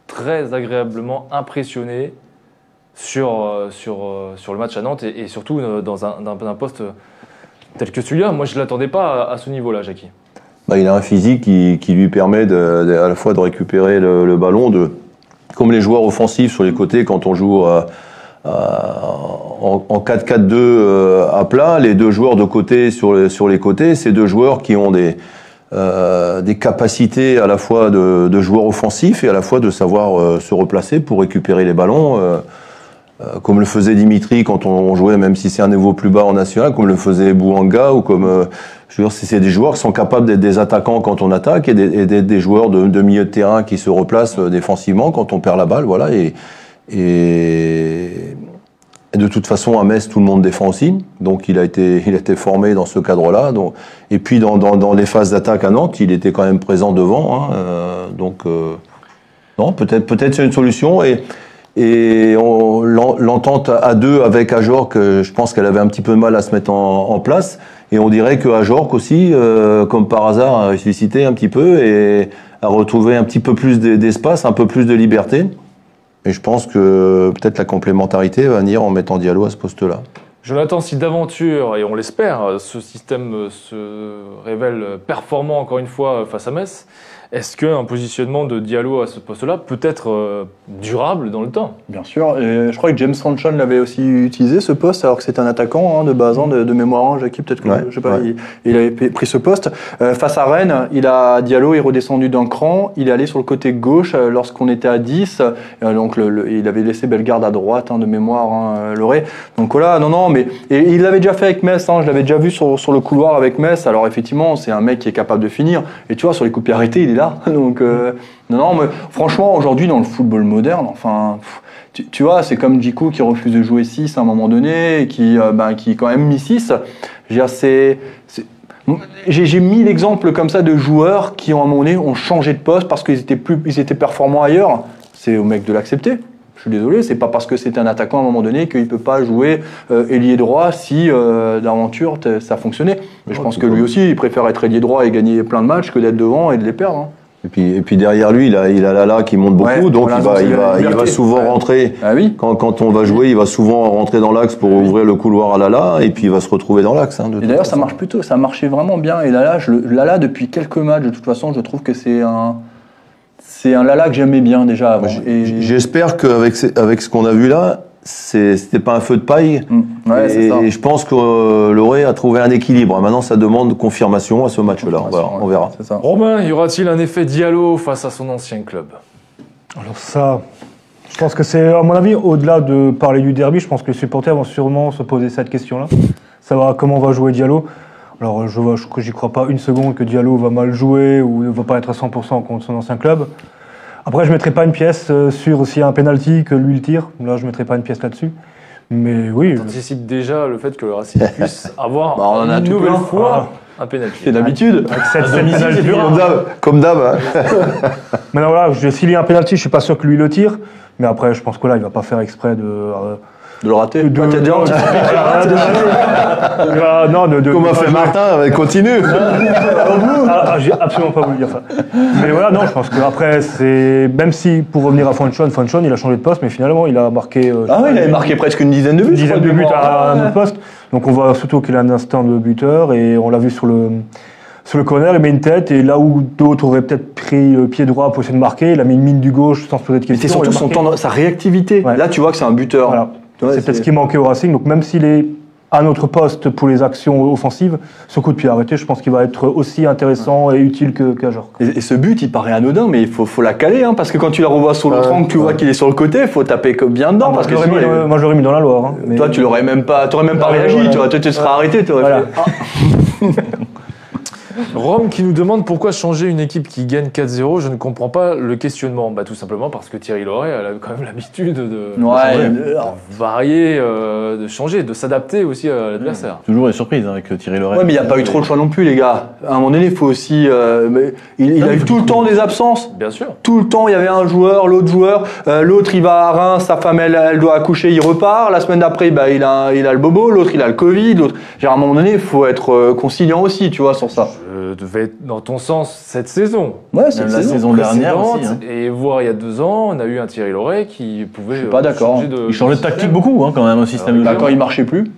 très agréablement impressionné sur, le match à Nantes et, surtout dans un, poste tel que celui-là. Moi, je ne l'attendais pas à, ce niveau-là, Jackie. Bah, il a un physique qui, lui permet de, à la fois de récupérer le ballon, de, comme les joueurs offensifs sur les côtés, quand on joue euh, euh, en, en 4-4-2 euh, à plat, les deux joueurs de côté sur les, sur les côtés, c'est deux joueurs qui ont des, des capacités à la fois de, de joueurs offensifs et à la fois de savoir se replacer pour récupérer les ballons. Euh, comme le faisait Dimitri quand on jouait, même si c'est un niveau plus bas en national, comme le faisait Bouanga, ou comme, euh, je veux dire, c'est des joueurs qui sont capables d'être des attaquants quand on attaque et d'être des joueurs de, milieu de terrain qui se replacent euh, défensivement quand on perd la balle, voilà. Et, et, de toute façon, à Metz, tout le monde défend aussi, donc il a été, il a été formé dans ce cadre-là. Et puis dans, dans, les phases d'attaque à Nantes, il était quand même présent devant, hein, donc non, peut-être, peut-être c'est une solution et. Et l'entente à deux avec Ajorc, je pense qu'elle avait un petit peu de mal à se mettre en, place. Et on dirait que Ajorc aussi, euh, comme par hasard, a ressuscité un petit peu et a retrouvé un petit peu plus d'e- d'espace, un peu plus de liberté. Et je pense que peut-être la complémentarité va venir en mettant Diallo à ce poste-là. Jonathan, si d'aventure, et on l'espère, ce système se révèle performant encore une fois face à Metz, est-ce qu'un positionnement de Diallo à ce poste-là peut être euh, durable dans le temps? Bien sûr, et je crois que James Sanchon l'avait aussi utilisé ce poste, alors que c'est un attaquant hein, de base, hein, de, de mémoire, hein, Jackie, peut-être que Ouais, je sais pas, ouais. il, il avait pris ce poste. Euh, face à Rennes, il a Diallo est redescendu d'un cran, il est allé sur le côté gauche euh, lorsqu'on était à 10, euh, donc le- le- il avait laissé Bellegarde à droite hein, de mémoire, Loré. Donc voilà, non, non, mais et il l'avait déjà fait avec Metz, hein, je l'avais déjà vu sur, sur le couloir avec Metz, alors effectivement, c'est un mec qui est capable de finir, et tu vois, sur les coups arrêtés, il est donc euh, non, non, mais franchement, aujourd'hui, dans le football moderne, enfin, tu, vois, c'est comme Djikou qui refuse de jouer 6 à un moment donné, et qui, euh, ben, qui quand même mis 6. Je veux dire, c'est. c'est- J'ai j'ai mis l'exemple comme ça de joueurs qui, à un moment donné, ont changé de poste parce qu'ils étaient, plus, ils étaient performants ailleurs. C'est au mec de l'accepter. Je suis désolé, c'est pas parce que c'est un attaquant à un moment donné qu'il peut pas jouer euh, ailier droit si euh, d'aventure ça fonctionnait. Mais je Ouais, pense que lui aussi, il préfère être ailier droit et gagner plein de matchs que d'être devant et de les perdre. hein. Et puis, et puis derrière lui, il a, il a Lala qui monte beaucoup, Ouais, donc il, va, il, va, il va souvent Ouais. rentrer. Ah oui Quand, quand on va jouer, il va souvent rentrer dans l'axe pour ouvrir le couloir à Lala, et puis il va se retrouver dans l'axe. hein, Et d'ailleurs, ça marche plutôt, ça marchait vraiment bien. Et Lala, je, Lala, depuis quelques matchs, de toute façon, je trouve que c'est un, c'est un Lala que j'aimais bien déjà avant. Et- J'espère qu'avec ce- avec ce qu'on a vu là, c'était pas un feu de paille. Mm. Ouais, et, ça. et je pense que euh, Loré a trouvé un équilibre. Maintenant, ça demande confirmation à ce match-là. On, on verra. Romain, y aura-t-il un effet Diallo face à son ancien club? Alors ça, je pense que c'est, à mon avis, au-delà de parler du derby, je pense que les supporters vont sûrement se poser cette question-là. Savoir comment va jouer Diallo. Alors je vois, je, j'y crois pas une seconde que Diallo va mal jouer ou ne va pas être à 100% contre son ancien club. Après, je mettrai pas une pièce euh, sur s'il y a un penalty que lui le tire. Là, je mettrai pas une pièce là-dessus. Mais oui, je- T'anticipes déjà le fait que le Racing puisse avoir Bah, on en a une nouvelle plein. fois un pénalty. C'est d'habitude. Comme d'hab. Comme d'hab. hein. Maintenant voilà, je- s'il y a un penalty, je suis pas sûr que lui le tire. Mais après, je pense que là, il va pas faire exprès de. euh, De le rater. de, Toi, t'as déjà anticipé. Ah, non, de, de- Comme a de- fait Martin, avec continue. Ah, ah, j'ai absolument pas voulu dire ça. Mais voilà, non, je pense qu'après, c'est. Même si, pour revenir à Fonchon, Fonchon, il a changé de poste, mais finalement, il a marqué. euh, Ah oui, il avait marqué presque une dizaine de buts. une dizaine de buts à un autre poste. Donc on voit surtout qu'il a un instinct de buteur et on l'a vu sur le. Sur le corner, il met une tête et là où d'autres auraient peut-être pris euh, pied droit pour essayer de marquer, il a mis une mine du gauche sans se poser de questions. c'est surtout son temps, sa réactivité. Ouais. Là, tu vois que c'est un buteur. Voilà. Tu vois, c'est peut-être ce qui manquait au Racing. Donc même s'il est à notre poste pour les actions offensives, ce coup de pied arrêté, je pense qu'il va être aussi intéressant et utile que qu'Ajor. Et, et ce but, il paraît anodin, mais il faut, faut la caler, hein, parce que quand tu la revois sur l'autre Ouais, angle, tu vois ouais. qu'il est sur le côté, il faut taper que bien dedans, moi, parce je que sinon, mis, euh, moi, je l'aurais mis dans la Loire. hein, mais- toi, tu l'aurais même pas, t'aurais même pas Ouais, réagi, ouais, tu vois, ouais. toi, tu te serais arrêté, tu aurais Voilà. fait. ah. Rome qui nous demande pourquoi changer une équipe qui gagne 4-0. Je ne comprends pas le questionnement. Bah, tout simplement parce que Thierry Loret elle a quand même l'habitude de, Ouais, euh, varier, euh, de changer, de s'adapter aussi à l'adversaire. Toujours les surprises hein, avec Thierry Loret. Ouais, mais il n'y a pas eu trop le choix non plus, les gars. À un moment donné, il faut aussi. euh, mais il, il a eu tout le temps des absences. Bien sûr. Tout le temps, il y avait un joueur, l'autre joueur, euh, l'autre il va à Reims, sa femme elle, elle doit accoucher, il repart. La semaine d'après, bah, il, a, il a le bobo, l'autre il a le Covid. L'autre, Genre, à un moment donné, il faut être euh, conciliant aussi, tu vois, sur ça. Je devais être dans ton sens cette saison. Ouais, Même la saison dernière aussi. hein. Et voir il y a deux ans, on a eu un Thierry Loret qui pouvait. Je suis pas euh, d'accord. changer de- Il changeait de tactique beaucoup hein, quand même au système de Bah, jeu. quand il marchait plus.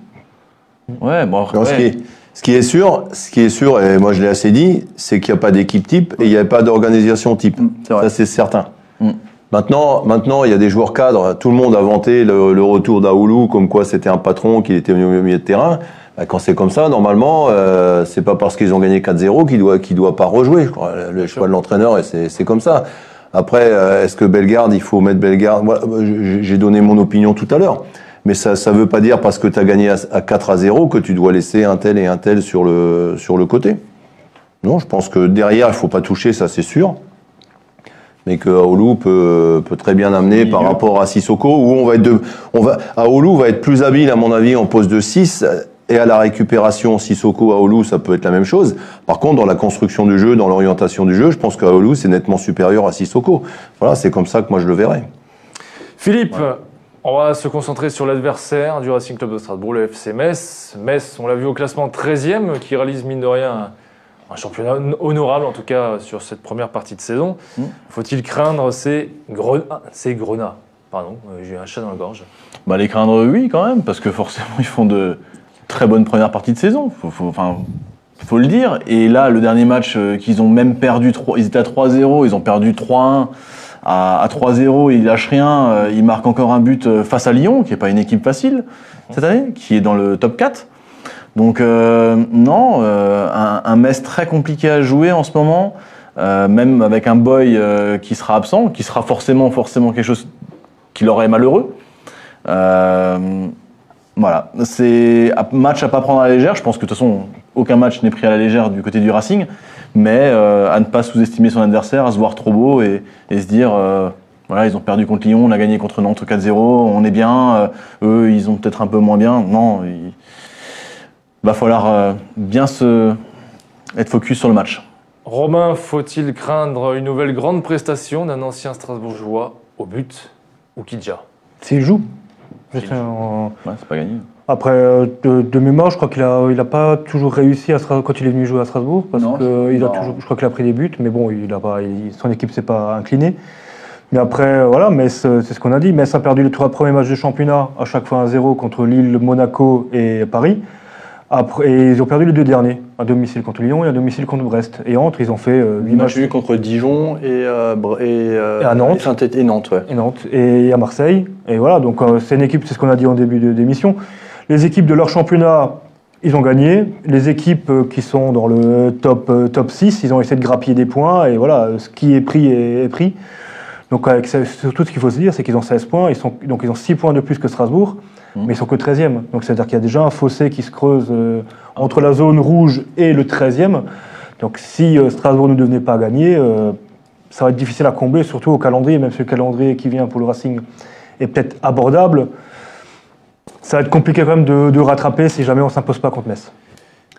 Ouais, bon, après, Non, ce, qui est, ce qui est sûr, ce qui est sûr, et moi je l'ai assez dit, c'est qu'il n'y a pas d'équipe type et il n'y a pas d'organisation type. Mm. Ça c'est certain. Mm. Maintenant, maintenant, il y a des joueurs cadres. Tout le monde a vanté le, le retour d'Aoulou, comme quoi c'était un patron, qu'il était au milieu de terrain. Bah, quand c'est comme ça, normalement, euh, c'est pas parce qu'ils ont gagné 4-0 qu'il doit, qu'il doit pas rejouer. Je crois. Le choix de l'entraîneur, c'est, comme ça. Après, euh, est-ce que Bellegarde, il faut mettre Bellegarde? Moi, j'ai donné mon opinion tout à l'heure. Mais ça ça veut pas dire parce que tu as gagné à, à 4 à 0 que tu dois laisser un tel et un tel sur le, sur le côté. Non, je pense que derrière, il faut pas toucher, ça c'est sûr. Mais que Aoulou peut, peut très bien amener par rapport à Sissoko, où on va être de, on va, Aoulou va être plus habile, à mon avis, en poste de 6, et à la récupération, Sissoko, Aoulou, ça peut être la même chose. Par contre, dans la construction du jeu, dans l'orientation du jeu, je pense qu'Aoulou, c'est nettement supérieur à Sissoko. Voilà, c'est comme ça que moi je le verrais. Philippe, on va se concentrer sur l'adversaire du Racing Club de Strasbourg, le FC Metz. Metz, on l'a vu au classement 13e, qui réalise mine de rien un championnat honorable, en tout cas sur cette première partie de saison. Mm. Faut-il craindre ces Grenats C'est Grenats, pardon, euh, j'ai eu un chat dans la gorge. Bah, les craindre, oui, quand même, parce que forcément, ils font de très bonnes premières parties de saison. Faut, faut, le dire. Et là, le dernier match euh, qu'ils ont même perdu, 3, ils étaient à 3-0, ils ont perdu 3-1 à, à 3-0, ils lâchent rien. euh, Ils marquent encore un but euh, face à Lyon, qui n'est pas une équipe facile cette année, qui est dans le top 4. Donc, non, un, un Metz très compliqué à jouer en ce moment. Même avec un boy qui sera absent, qui sera forcément, forcément quelque chose qui leur est malheureux. Voilà, c'est un match à pas prendre à la légère. Je pense que de toute façon, aucun match n'est pris à la légère du côté du Racing, mais euh, à ne pas sous-estimer son adversaire, à se voir trop beau et, et se dire, euh, voilà, ils ont perdu contre Lyon, on a gagné contre Nantes 4-0, on est bien. euh, eux, ils ont peut-être un peu moins bien. Non, il va falloir euh, bien se être focus sur le match. Romain, faut-il craindre une nouvelle grande prestation d'un ancien Strasbourgeois au but ou Kidja S'il joue. Ouais, c'est pas gagné. Après, euh, de, de mémoire, je crois qu'il a, il a pas toujours réussi à quand il est venu jouer à Strasbourg, parce Non, que il a toujours, je crois qu'il a pris des buts, mais bon, il a pas, il- son équipe s'est pas inclinée. Mais après, euh, voilà, c'est c'est ce qu'on a dit. Metz a perdu les trois premiers matchs de championnat, à chaque fois 1-0 contre Lille, Monaco et Paris. Après, et ils ont perdu les deux derniers, à domicile contre Lyon et à domicile contre Brest. Et entre, ils ont fait euh, 8 8 matchs contre Dijon et, euh, et, euh, Et à Nantes. Saint- et Nantes, ouais. et Nantes et à Marseille. Et voilà, donc euh, c'est une équipe, c'est ce qu'on a dit en début de- d'émission. Les équipes de leur championnat, ils ont gagné. Les équipes euh, qui sont dans le top, euh, top 6, ils ont essayé de grappiller des points. Et voilà, ce qui est pris est, est pris. Donc avec, surtout, ce qu'il faut se dire, c'est qu'ils ont 16 points. Ils sont, donc ils ont 6 points de plus que Strasbourg. Mhm. Mais ils sont que 13e. Donc c'est-à-dire qu'il y a déjà un fossé qui se creuse euh, entre la zone rouge et le 13e. Donc si euh, Strasbourg ne devenait pas gagner, euh, ça va être difficile à combler, surtout au calendrier, même si le calendrier qui vient pour le Racing est peut-être abordable. Ça va être compliqué quand même de, de rattraper si jamais on s'impose pas contre Metz.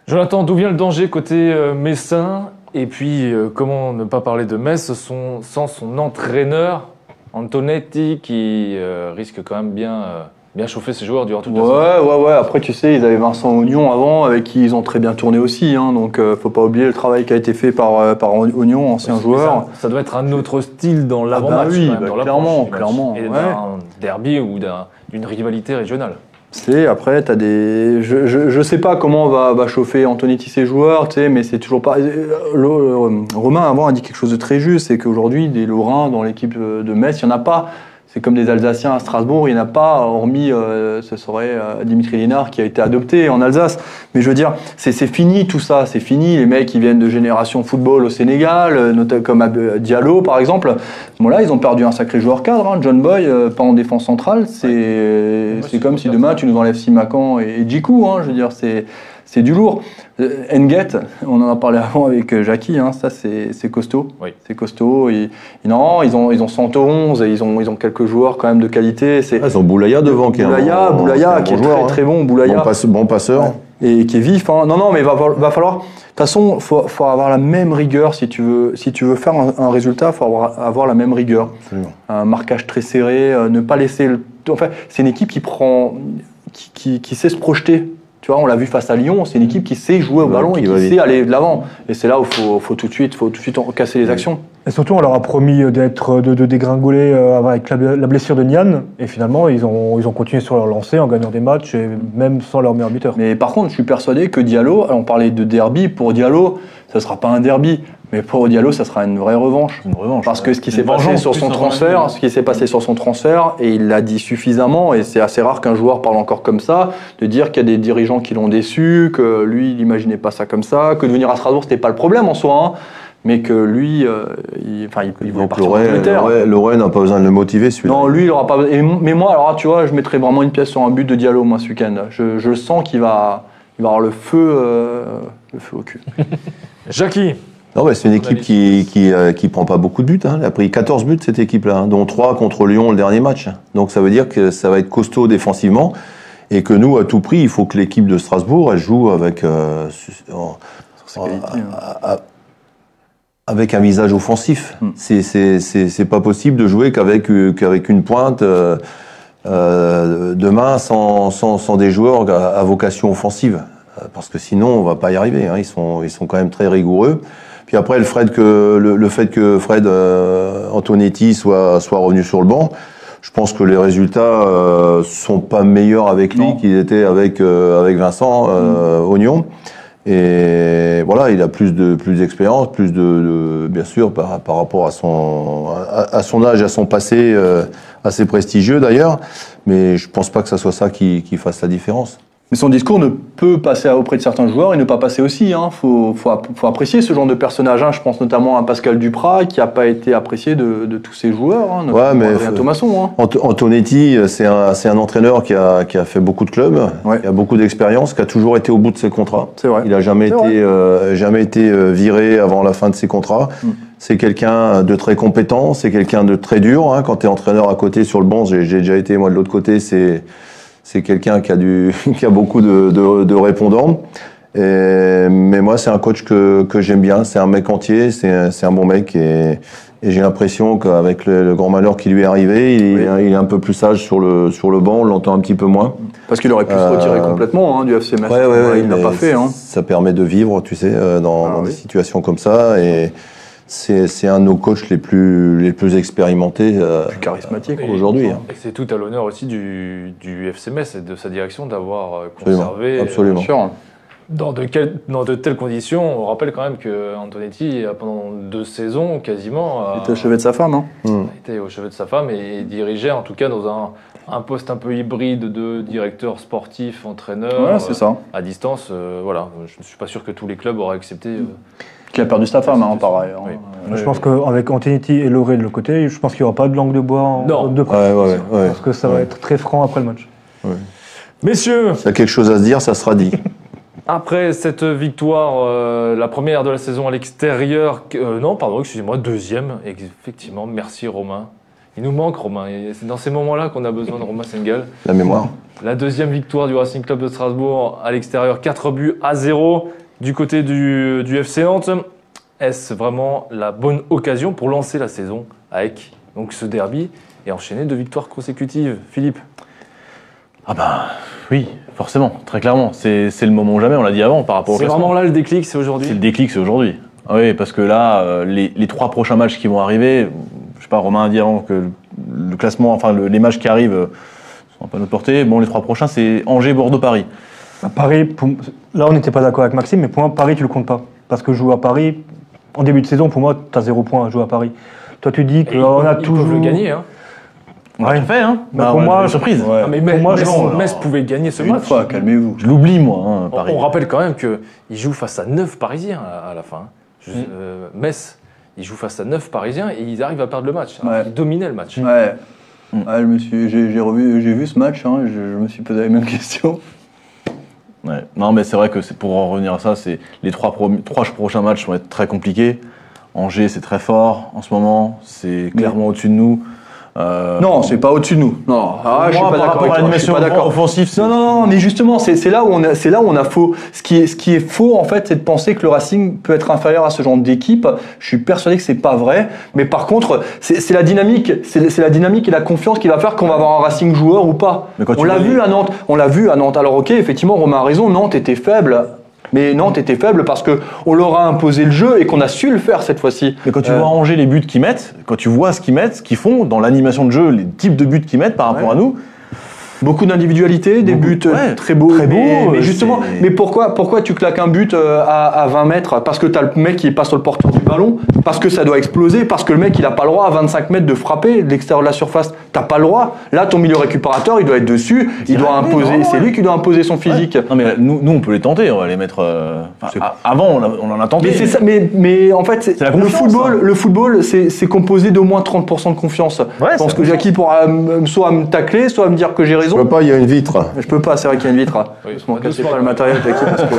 Jonathan, d'où vient le danger côté euh, messin? Et puis, euh, comment ne pas parler de Metz son- sans son entraîneur, Antonetti, qui euh, risque quand même bien, euh, bien chauffer ses joueurs durant toute la saison Ouais, ouais, ouais. Après, tu sais, ils avaient Vincent Oignon avant, avec qui ils ont très bien tourné aussi. Hein, donc, euh, faut pas oublier le travail qui a été fait par, euh, par Oignon, ancien joueur. Ça, ça doit être un autre style dans bah l'avant-match. oui, quand même, bah dans clairement, match. clairement, Et ouais. d'un derby ou d'un- d'une rivalité régionale. C'est après, t'as des. Je, je, je sais pas comment va, va chauffer Antonetti ses joueurs, tu sais, mais c'est toujours pas. euh, le- euh, Romain avant a dit quelque chose de très juste, c'est qu'aujourd'hui des Lorrains dans l'équipe de Metz, il y en a pas. C'est comme des Alsaciens à Strasbourg, il n'y en a pas, hormis euh, ce serait euh, Dimitri Lénard qui a été adopté en Alsace. Mais je veux dire, c'est fini tout ça, c'est fini. Les mecs qui viennent de génération football au Sénégal, euh, notamment comme Ab- Diallo par exemple, bon là ils ont perdu un sacré joueur cadre, hein, John Boy, euh, pas en défense centrale. C'est je comme si demain tu nous enlèves Simakan et, et Djikou, hein, je veux dire, c'est c'est du lourd. Euh, Nguet, on en a parlé avant avec euh, Jackie, hein, ça c'est costaud. Oui. C'est costaud. Et, et non, ils ont, ils ont 111 et ils ont, ils ont quelques joueurs quand même de qualité. Ah, ils ont Boulaya devant qui est Boulaya, Boulaya qui est est un bon très joueur, très hein. bon. Boulaya Bon, passe- bon passeur. et qui est vif. hein. Non, non, mais va, va falloir. De toute façon, faut, faut avoir la même rigueur si tu veux, si tu veux faire un, un résultat. Faut avoir, avoir la même rigueur. Absolument. Un marquage très serré, euh, ne pas laisser. Le... En fait, c'est une équipe qui prend, qui, qui, qui sait se projeter. Tu vois, on l'a vu face à Lyon. C'est une équipe qui sait jouer au Ouais, ballon et qui qui va vite. sait aller de l'avant. Et c'est là où faut, faut tout de suite, faut tout de suite en- casser les actions. Et surtout, on leur a promis d'être, de, de dégringoler euh, avec la, la blessure de Nian. Et finalement, ils ont, ils ont continué sur leur lancée en gagnant des matchs, et même sans leur meilleur buteur. Mais par contre, je suis persuadé que Diallo, alors on parlait de derby, pour Diallo, ça sera pas un derby. Mais pour Diallo, ça sera une vraie revanche. Une revanche. Parce que ce qui s'est passé sur son transfert, ce qui s'est passé sur son transfert, et il l'a dit suffisamment, et c'est assez rare qu'un joueur parle encore comme ça, de dire qu'il y a des dirigeants qui l'ont déçu, que lui, il n'imaginait pas ça comme ça, que de venir à Strasbourg, c'était pas le problème en soi, hein, mais que lui, euh, il, enfin, il, il voulait partir n'a pas besoin de le motiver celui-là. Non, lui, il aura pas. et mais moi, alors, tu vois, je mettrais vraiment une pièce sur un but de Diallo, moi, ce week-end. Je, sens qu'il va, il va avoir le feu, euh, le feu au cul. Jackie, Non, mais c'est une équipe qui qui, euh, qui prend pas beaucoup de buts. Hein. Elle a pris 14 buts cette équipe-là, hein, dont 3 contre Lyon le dernier match. Donc ça veut dire que ça va être costaud défensivement et que nous, à tout prix, il faut que l'équipe de Strasbourg, elle joue avec euh, su- en- Ses en- qualités, hein. à- à- avec un visage offensif. Mm. C'est c'est c'est c'est pas possible de jouer qu'avec euh, qu'avec une pointe. euh, euh, demain sans, sans, sans des joueurs à, à vocation offensive parce que sinon on va pas y arriver hein. ils sont ils sont quand même très rigoureux puis après le Fred que le, le fait que Fred euh, Antonetti soit soit revenu sur le banc je pense que les résultats euh, sont pas meilleurs avec lui qu'ils étaient avec euh, avec Vincent euh, Oignon et voilà, il a plus de plus d'expérience, plus de, de- bien sûr par, par rapport à son à, à son âge, à son passé euh, assez prestigieux d'ailleurs. Mais je pense pas que ça soit ça qui, qui fasse la différence. Mais son discours ne peut passer auprès de certains joueurs et ne pas passer aussi. Il faut, faut, app- faut apprécier ce genre de personnage. hein. Je pense notamment à Pascal Duprat, qui n'a pas été apprécié de, de tous ses joueurs. Hein, notamment mais faut- Thomasson. Hein. Ant- Antonetti, c'est un, c'est un entraîneur qui a, qui a fait beaucoup de clubs, Ouais. qui a beaucoup d'expérience, qui a toujours été au bout de ses contrats. C'est vrai. Il a jamais euh, jamais été euh, viré avant la fin de ses contrats. Mm. C'est quelqu'un de très compétent, c'est quelqu'un de très dur. Hein. Quand tu es entraîneur à côté sur le banc, j'ai j'ai déjà été moi de l'autre côté, c'est c'est quelqu'un qui a du qui a beaucoup de, de, de répondants. Et- mais moi, c'est un coach que, que j'aime bien. C'est un mec entier, c'est un- c'est un bon mec et, et j'ai l'impression qu'avec le, le grand malheur qui lui est arrivé, il, Oui. est- il est un peu plus sage sur le sur le banc. On l'entend un petit peu moins. Parce qu'il aurait pu se Euh, retirer complètement hein, du FC Metz. Ouais, ouais, ouais, il ne l'a mais pas fait. Hein. Ça permet de vivre, tu sais, euh, dans, Ah dans oui. des situations comme ça. Et c'est un de nos coachs les plus, les plus expérimentés. euh, Plus charismatique. Et- aujourd'hui, hein. C'est tout à l'honneur aussi du, du FC Metz et de sa direction d'avoir euh, Absolument, conservé euh, absolument. Sûr. Dans de, quel- dans de telles conditions, on rappelle quand même que Antonetti, a pendant deux saisons quasiment, a, Il était au chevet de sa femme. Hein. Hmm. était au chevet de sa femme et dirigeait en tout cas dans un, un poste un peu hybride de directeur sportif, entraîneur, ça. à distance. euh, voilà, je ne suis pas sûr que tous les clubs auraient accepté. euh, Qui a perdu sa femme, hein, pareil. hein. Oui. Euh, Je pense qu'avec Antonetti et Loré de l'autre côté, je pense qu'il n'y aura pas de langue de bois en Non. de presse. Ouais, ouais, ouais, Je ouais. pense que ça va être très franc après le match. Messieurs, S'il y a quelque chose à se dire, ça sera dit. Après cette victoire, euh, la première de la saison à l'extérieur, euh, non, pardon, excusez-moi, deuxième, effectivement, merci Romain. Il nous manque Romain, et c'est dans ces moments-là qu'on a besoin de Romain Sengal. La mémoire. La deuxième victoire du Racing Club de Strasbourg à l'extérieur, 4 buts à 0 du côté du, du FC Nantes. Est-ce vraiment la bonne occasion pour lancer la saison avec donc, ce derby et enchaîner deux victoires consécutives Philippe Ah ben oui, forcément, très clairement. C'est le moment ou jamais, on l'a dit avant par rapport au C'est vraiment là le déclic, c'est C'est le aujourd'hui déclic, c'est aujourd'hui. Ah oui, parce que là, euh, les, les trois prochains matchs qui vont arriver, je sais pas, Romain a dit avant que le, classement, enfin le- les matchs qui arrivent euh, sont pas à notre portée. Bon, les trois prochains, c'est Angers, Bordeaux, Paris. À Paris, pour- là on n'était pas d'accord avec Maxime, mais pour moi, Paris, tu le comptes pas. Parce que jouer à Paris, en début de saison, pour moi, tu as zéro point à jouer à Paris. Toi, tu dis ils qu'on a ils toujours. le gagner. Hein. On Ouais. fait, hein Bah, pour moi, une surprise. Ouais. Non, mais Pour Metz, moi, Metz- non, Metz pouvait gagner ce Une match. fois, calmez-vous. Je l'oublie, moi, hein, On- Paris. On rappelle quand même qu'ils jouent face à 9 Parisiens à, à la fin. Je- euh, Metz, ils jouent face à 9 Parisiens et ils arrivent à perdre le match. Ouais. qu'ils dominaient le match. Ouais. Mm. Ouais, je me suis, j'ai, j'ai revu, j'ai vu ce match. hein, je, je me suis posé la même question. Ouais. Non, mais c'est vrai que c'est pour en revenir à ça, c'est les trois, pro- trois prochains matchs vont être très compliqués. Angers, c'est très fort en ce moment, c'est clairement au-dessus de nous. Euh, Non, c'est pas au-dessus de nous. Non, ah, je suis moi, pas par d'accord. rapport à avec toi, je suis l'animation pas d'accord. offensive, c'est- Non, non, non, mais justement, c'est c'est là où on a, c'est là où on a faux. Ce qui est, ce qui est faux en fait, c'est de penser que le Racing peut être inférieur à ce genre d'équipe. Je suis persuadé que c'est pas vrai. Mais par contre, c'est c'est la dynamique, c'est c'est la dynamique et la confiance qui va faire qu'on va avoir un Racing joueur ou pas. Mais quand On l'a vu à Nantes. On l'a vu à Nantes. Alors ok, effectivement, Romain a raison. Nantes était faible. Mais Nantes était faible parce que on leur a imposé le jeu et qu'on a su le faire cette fois-ci. Mais quand tu Euh, vois Angers les buts qu'ils mettent, quand tu vois ce qu'ils mettent, ce qu'ils font dans l'animation de jeu, les types de buts qu'ils mettent par rapport Ouais. à nous, Beaucoup d'individualité, des buts euh, ouais, très beaux. très mais, beaux, mais euh, justement, mais pourquoi, pourquoi tu claques un but euh, à, à 20 mètres? Parce que tu as le mec qui est pas sur le porteur du ballon, parce que ça doit exploser, parce que le mec il a pas le droit à 25 mètres de frapper de l'extérieur de la surface. T'as pas le droit. Là, ton milieu récupérateur, il doit être dessus, il doit imposer. C'est lui qui doit imposer son physique. Non mais nous, nous on peut les tenter, on va les mettre. euh, avant on, a- on en a tenté. Mais c'est ça, mais, mais en fait, la le football, hein. le football, c'est composé d'au moins 30% de confiance. Ouais, je pense que Jackie pourra soit me tacler, soit me dire que j'ai Je peux pas, il y a une vitre. Je peux pas, c'est vrai qu'il y a une vitre. Oui, doucement. cassez pas le matériel, Jackie, parce que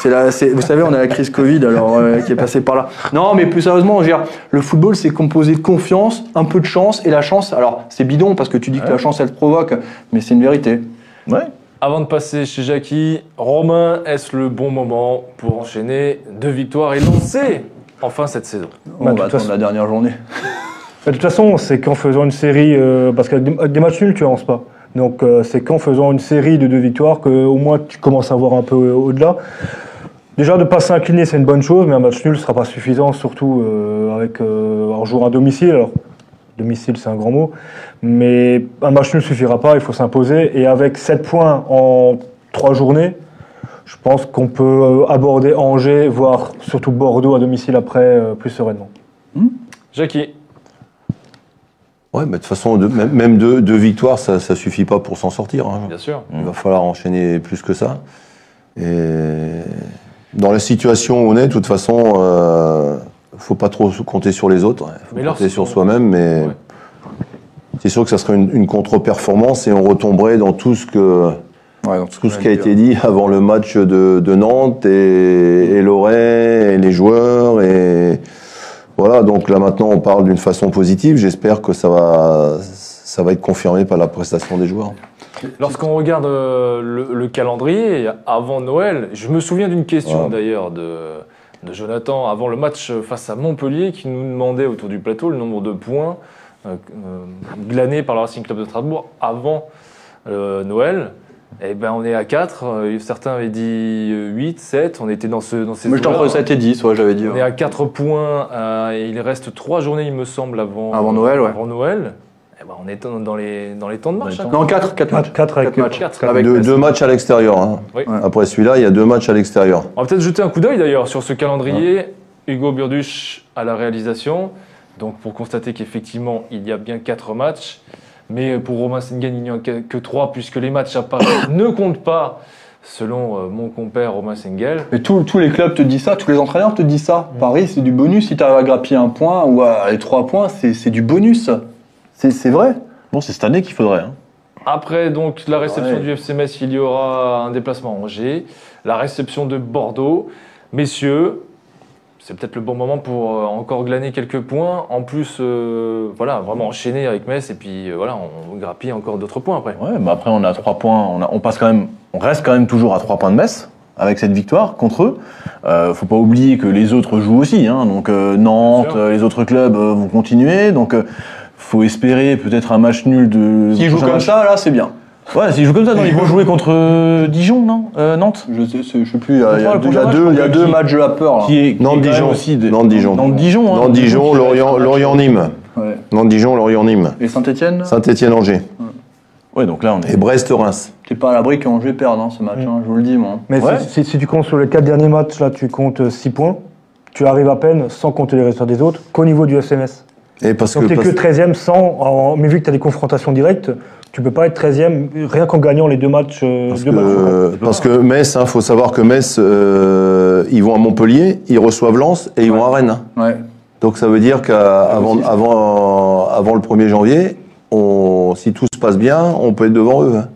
c'est- la- vous savez, on a la crise Covid, alors euh, qui est passée par là. Non, mais plus sérieusement, je veux dire, le football, c'est composé de confiance, un peu de chance, et la chance. Alors, c'est bidon parce que tu dis que la chance, elle te provoque, mais c'est une vérité. Ouais. Avant de passer chez Jackie, Romain, est-ce le bon moment pour enchaîner deux victoires et lancer enfin cette saison? On Bah, va attendre façon- la dernière journée. De toute façon, c'est qu'en faisant une série, euh, parce qu'avec des, avec des matchs nuls, tu avances pas. Donc euh, c'est qu'en faisant une série de deux victoires qu'au moins tu commences à voir un peu euh, au-delà. Déjà de pas s'incliner, c'est une bonne chose, mais un match nul ne sera pas suffisant, surtout euh, avec en jouant à domicile. Alors domicile, c'est un grand mot, mais un match nul suffira pas. Il faut s'imposer. Et avec 7 points en trois journées, je pense qu'on peut aborder Angers, voire surtout Bordeaux à domicile après plus sereinement. Jackie, Ouais, mais de toute façon, même, même deux, deux victoires, ça, ça suffit pas pour s'en sortir. hein. bien sûr. Il va falloir enchaîner plus que ça. Et dans la situation où on est, de toute façon, euh, faut pas trop compter sur les autres. Il faut Mais compter sur soi-même, mais Ouais. c'est sûr que ça serait une, une contre-performance et on retomberait dans tout ce que Ouais, donc, tout ce qui a été dit avant le match de, de Nantes et, et Lorraine et les joueurs et voilà. Donc là maintenant, on parle d'une façon positive. J'espère que ça va ça va être confirmé par la prestation des joueurs. Lorsqu'on regarde euh, le, le calendrier avant Noël, je me souviens d'une question d'ailleurs de, de Jonathan avant le match face à Montpellier qui nous demandait autour du plateau le nombre de points euh, euh, glanés par le Racing Club de Strasbourg avant euh, Noël. Eh ben on est à 4, certains avaient dit 8, 7, on était dans, ce, dans ces Mais je t'en eaux-là. prie, ça a été 10, ouais, j'avais dit. On est à 4 points euh, et il reste 3 journées il me semble avant, Avant Noël, ouais. Avant Noël. Eh ben, on est dans dans les, dans les temps de marche. les hein. Non, 4, 4 matchs. 4 avec Quatre matchs. Quatre. Avec deux, deux matchs à l'extérieur. hein. Oui. Ouais. Après celui-là, il y a deux matchs à l'extérieur. On va peut-être jeter un coup d'œil d'ailleurs sur ce calendrier. Hugo Burduche à la réalisation. Donc pour constater qu'effectivement il y a bien 4 matchs. Mais pour Romain Sengen, il n'y en a que- 3 puisque les matchs à Paris ne comptent pas selon euh, mon compère Romain Sengel. Mais tous tous les clubs te disent ça, tous les entraîneurs te disent ça. Paris, c'est du bonus. Si tu arrives à grappiller un point ou à les trois points, c'est c'est du bonus. C'est c'est vrai. Bon, c'est cette année qu'il faudrait. hein. Après donc la réception Ouais. du FC Metz, il y aura un déplacement à Angers. La réception de Bordeaux. Messieurs, c'est peut-être le bon moment pour euh, encore glaner quelques points. En plus, euh, voilà, vraiment enchaîner avec Metz et puis euh, voilà, on grappille encore d'autres points après. Ouais, bah après on a trois points, on, a- on passe quand même, on reste quand même toujours à trois points de Metz avec cette victoire contre eux. Euh, faut pas oublier que les autres jouent aussi, hein, donc euh, Nantes, les autres clubs euh, vont continuer, donc euh, faut espérer peut-être un match nul de. S'ils jouent comme match. ça, là, c'est bien. Ouais, s'ils jouent comme ça, non, ils vont jouer contre euh, Dijon, non Euh, Nantes. Je sais, je sais plus. Il y a, il y a Le deux, il y a deux, il y a qui- deux matchs de la peur. Là. Qui est, qui est Nantes, quand même Dijon. aussi de- Nantes, Dijon. Nantes Dijon. hein. Nantes, Dijon, Lorient, Lorient, Nîmes. Ouais. Nantes, Dijon, Lorient, Nîmes. Et Saint-Etienne, Saint-Étienne, Angers. Ouais, donc là on est. Et Brest, Reims. t'es pas à l'abri qu'Angers perde hein, ce match, hein, je vous le dis, moi. Mais Ouais. si, si- si tu comptes sur les quatre derniers matchs, là, tu comptes 6 points. Tu arrives à peine, sans compter les résultats des autres, qu'au niveau du SMS. Et parce Donc que, tu n'es parce- que 13e sans. en- mais vu que tu as des confrontations directes, tu peux pas être 13e rien qu'en gagnant les deux matchs. euh, Parce deux matchs. que, parce que Metz, il faut savoir que Metz, euh, ils vont à Montpellier, ils reçoivent Lens et ils vont à Rennes. Ouais. Donc ça veut dire qu'avant avant, avant le 1er janvier, on, si tout se passe bien, on peut être devant eux. hein.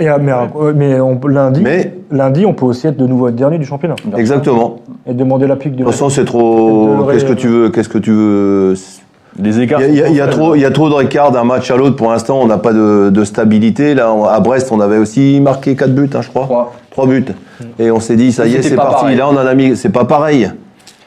Et, euh, mais mais on, lundi, Mais, lundi, on peut aussi être de nouveau dernier du championnat exactement. et demander la pique De du. toute façon, c'est De trop. Qu'est-ce que tu veux Qu'est-ce que tu veux Les écarts. Il y a, il y a- il y a sont trop, il y a trop de récart d'un match à l'autre. Pour l'instant, on n'a pas de, de stabilité. Là, on- à Brest, on avait aussi marqué 4 buts, hein, je crois. Trois. 3 buts. Et on s'est dit, ça y est, c'est parti. pareil. Là, on en a mis. C'est pas pareil.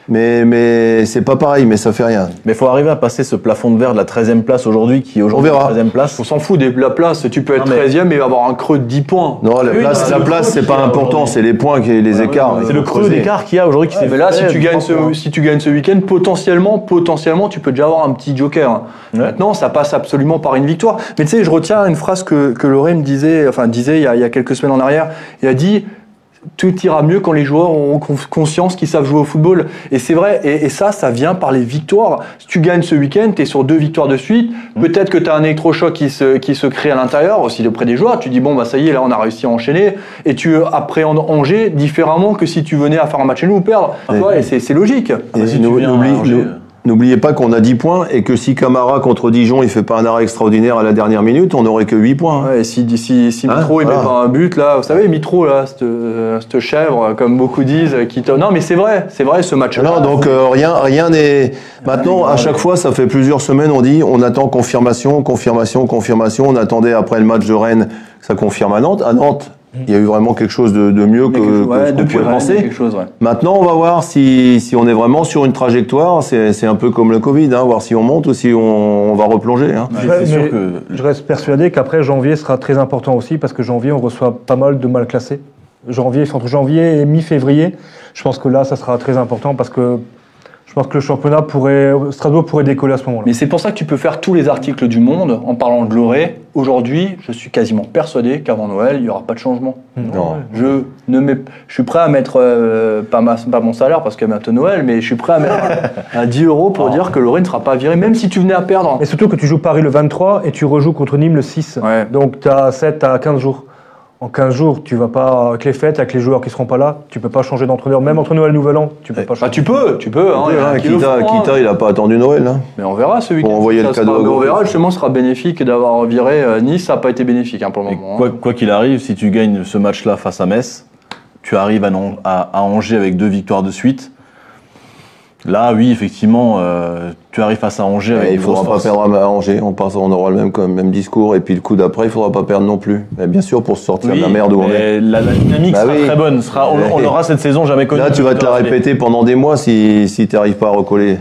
Mais, mais c'est pas pareil, mais ça fait rien. Mais il faut arriver à passer ce plafond de verre de la 13e place aujourd'hui, qui est aujourd'hui On verra. la 13e place. On s'en fout de la place. Tu peux être Non, mais- 13e et avoir un creux de 10 points. Non, la Oui, place, non, la place, c'est pas important, c'est les points, qui, les écarts. C'est Il le creux d'écart qu'il y a aujourd'hui qui s'est Mais là, si tu, gagnes ce, si tu gagnes ce week-end, potentiellement, potentiellement, tu peux déjà avoir un petit joker. Ouais. Maintenant, ça passe absolument par une victoire. Mais tu sais, je retiens une phrase que, que Loré me disait, enfin, disait il y, a, il y a quelques semaines en arrière. Il a dit tout ira mieux quand les joueurs auront con- conscience qu'ils savent jouer au football. Et c'est vrai, et, et ça, ça vient par les victoires. Si tu gagnes ce week-end, tu es sur deux victoires de suite. Peut-être que tu as un électrochoc qui se, qui se crée à l'intérieur, aussi auprès des joueurs. Tu dis, bon, bah ça y est, là, on a réussi à enchaîner. Et tu appréhendes Angers différemment que si tu venais à faire un match chez nous ou perdre. Et c'est logique. Et bah, si tu nou- viens à N'oubliez pas qu'on a 10 points et que si Camara contre Dijon il fait pas un arrêt extraordinaire à la dernière minute, on n'aurait que 8 points. hein. Ouais, et si, si, si Hein, Mitro il met pas un but là, vous savez Mitro là, cette, cette chèvre comme beaucoup disent, qui te... non mais c'est vrai, c'est vrai ce match. Non, donc euh, rien, rien n'est. Maintenant, à chaque fois, ça fait plusieurs semaines, on dit, on attend confirmation, confirmation, confirmation. On attendait après le match de Rennes ça confirme à Nantes. À Nantes, il y a eu vraiment quelque chose de, de mieux que, que ouais, ce qu'on pouvait penser. chose. Ouais. Maintenant, on va voir si, si on est vraiment sur une trajectoire. C'est c'est un peu comme le Covid, hein, voir si on monte ou si on, on va replonger. Hein. Ouais, sûr que Je reste persuadé qu'après janvier sera très important aussi parce que janvier on reçoit pas mal de mal classés. Janvier, c'est entre janvier et mi-février. Je pense que là, ça sera très important parce que pense que le championnat pourrait, Strasbourg pourrait décoller à ce moment-là. Mais c'est pour ça que tu peux faire tous les articles du monde en parlant de Loré. Aujourd'hui, je suis quasiment persuadé qu'avant Noël, il n'y aura pas de changement. Non. Je ne mets, je suis prêt à mettre euh, pas, ma- pas mon salaire parce qu'il y a bientôt Noël, mais je suis prêt à mettre à 10 euros pour dire que Loré ne sera pas viré, même si tu venais à perdre. Et surtout que tu joues Paris le 23 et tu rejoues contre Nîmes le 6. Ouais. Donc tu as 7 à 15 jours. En 15 jours, tu vas pas, avec les fêtes, avec les joueurs qui seront pas là, tu peux pas changer d'entraîneur. Même entre Noël et Nouvel An, tu peux pas Bah, changer. tu peux, tu peux. Hein, il a Hein, qui le Kita, hein. Kita, il a pas attendu Noël. Hein. Mais on verra ce week-end. Pour envoyer le cadeau sera- à mais on verra, justement, ce sera bénéfique d'avoir viré euh, Nice. Ça n'a pas été bénéfique hein, pour le moment. quoi hein. quoi qu'il arrive, si tu gagnes ce match-là face à Metz, tu arrives à, Nan- à- à Angers avec deux victoires de suite. Là, oui, effectivement, euh, tu arrives face à Angers avec il une faudra pas force. perdre à Angers. On, pense, on aura le même, même discours. Et puis le coup d'après, il faudra pas perdre non plus. Mais bien sûr, pour se sortir Oui, de la merde où on est. mais la, la dynamique Bah sera oui. très bonne. Sera, on, aura cette saison jamais connue. Là, tu vas te la répéter pendant des mois si, si tu n'arrives pas à recoller.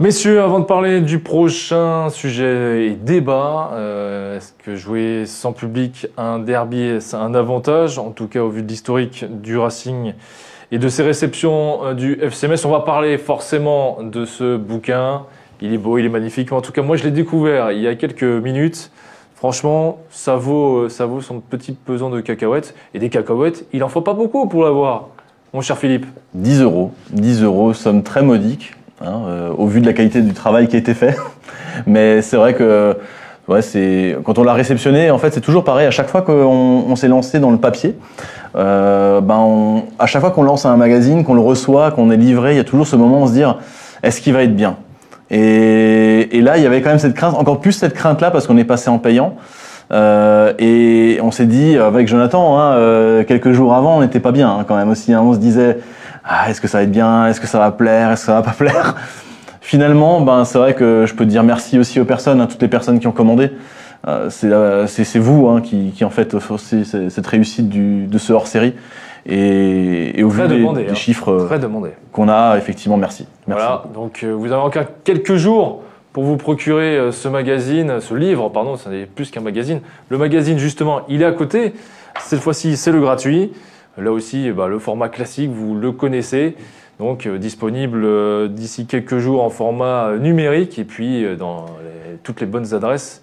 Messieurs, avant de parler du prochain sujet et débat, euh, est-ce que jouer sans public un derby, c'est un avantage? En tout cas, au vu de l'historique du Racing et de ses réceptions euh, du FCMS, on va parler forcément de ce bouquin. Il est beau, il est magnifique. En tout cas, moi, je l'ai découvert il y a quelques minutes. Franchement, ça vaut, euh, ça vaut son petit pesant de cacahuètes. Et des cacahuètes, il en faut pas beaucoup pour l'avoir, mon cher Philippe. 10 euros. 10 euros, somme très modique, hein, euh, au vu de la qualité du travail qui a été fait. Mais c'est vrai que ouais, quand on l'a réceptionné, en fait, c'est toujours pareil. À chaque fois qu'on on s'est lancé dans le papier, euh, ben on- à chaque fois qu'on lance un magazine, qu'on le reçoit, qu'on est livré, il y a toujours ce moment où on se dit est-ce qu'il va être bien? Et, et là, il y avait quand même cette crainte, encore plus cette crainte-là, parce qu'on est passé en payant. Euh, et on s'est dit avec Jonathan, hein, euh, quelques jours avant, on n'était pas bien hein, quand même aussi. hein. on se disait, ah, est-ce que ça va être bien, est-ce que ça va plaire, est-ce que ça va pas plaire? Finalement, ben c'est vrai que je peux dire merci aussi aux personnes, à toutes les personnes qui ont commandé. Euh, c'est euh, c'est- vous hein, qui, qui en fait c'est- cette réussite du, de ce hors-série. Et, et au vu Très des, demandé, des hein. chiffres euh, qu'on a, effectivement, merci. merci. Voilà, donc vous avez encore quelques jours pour vous procurer ce magazine, ce livre, pardon, ce n'est plus qu'un magazine. Le magazine, justement, il est à côté. Cette fois-ci, c'est le gratuit. Là aussi, eh ben, le format classique, vous le connaissez. Donc, euh, disponible euh, d'ici quelques jours en format numérique et puis euh, dans les- toutes les bonnes adresses.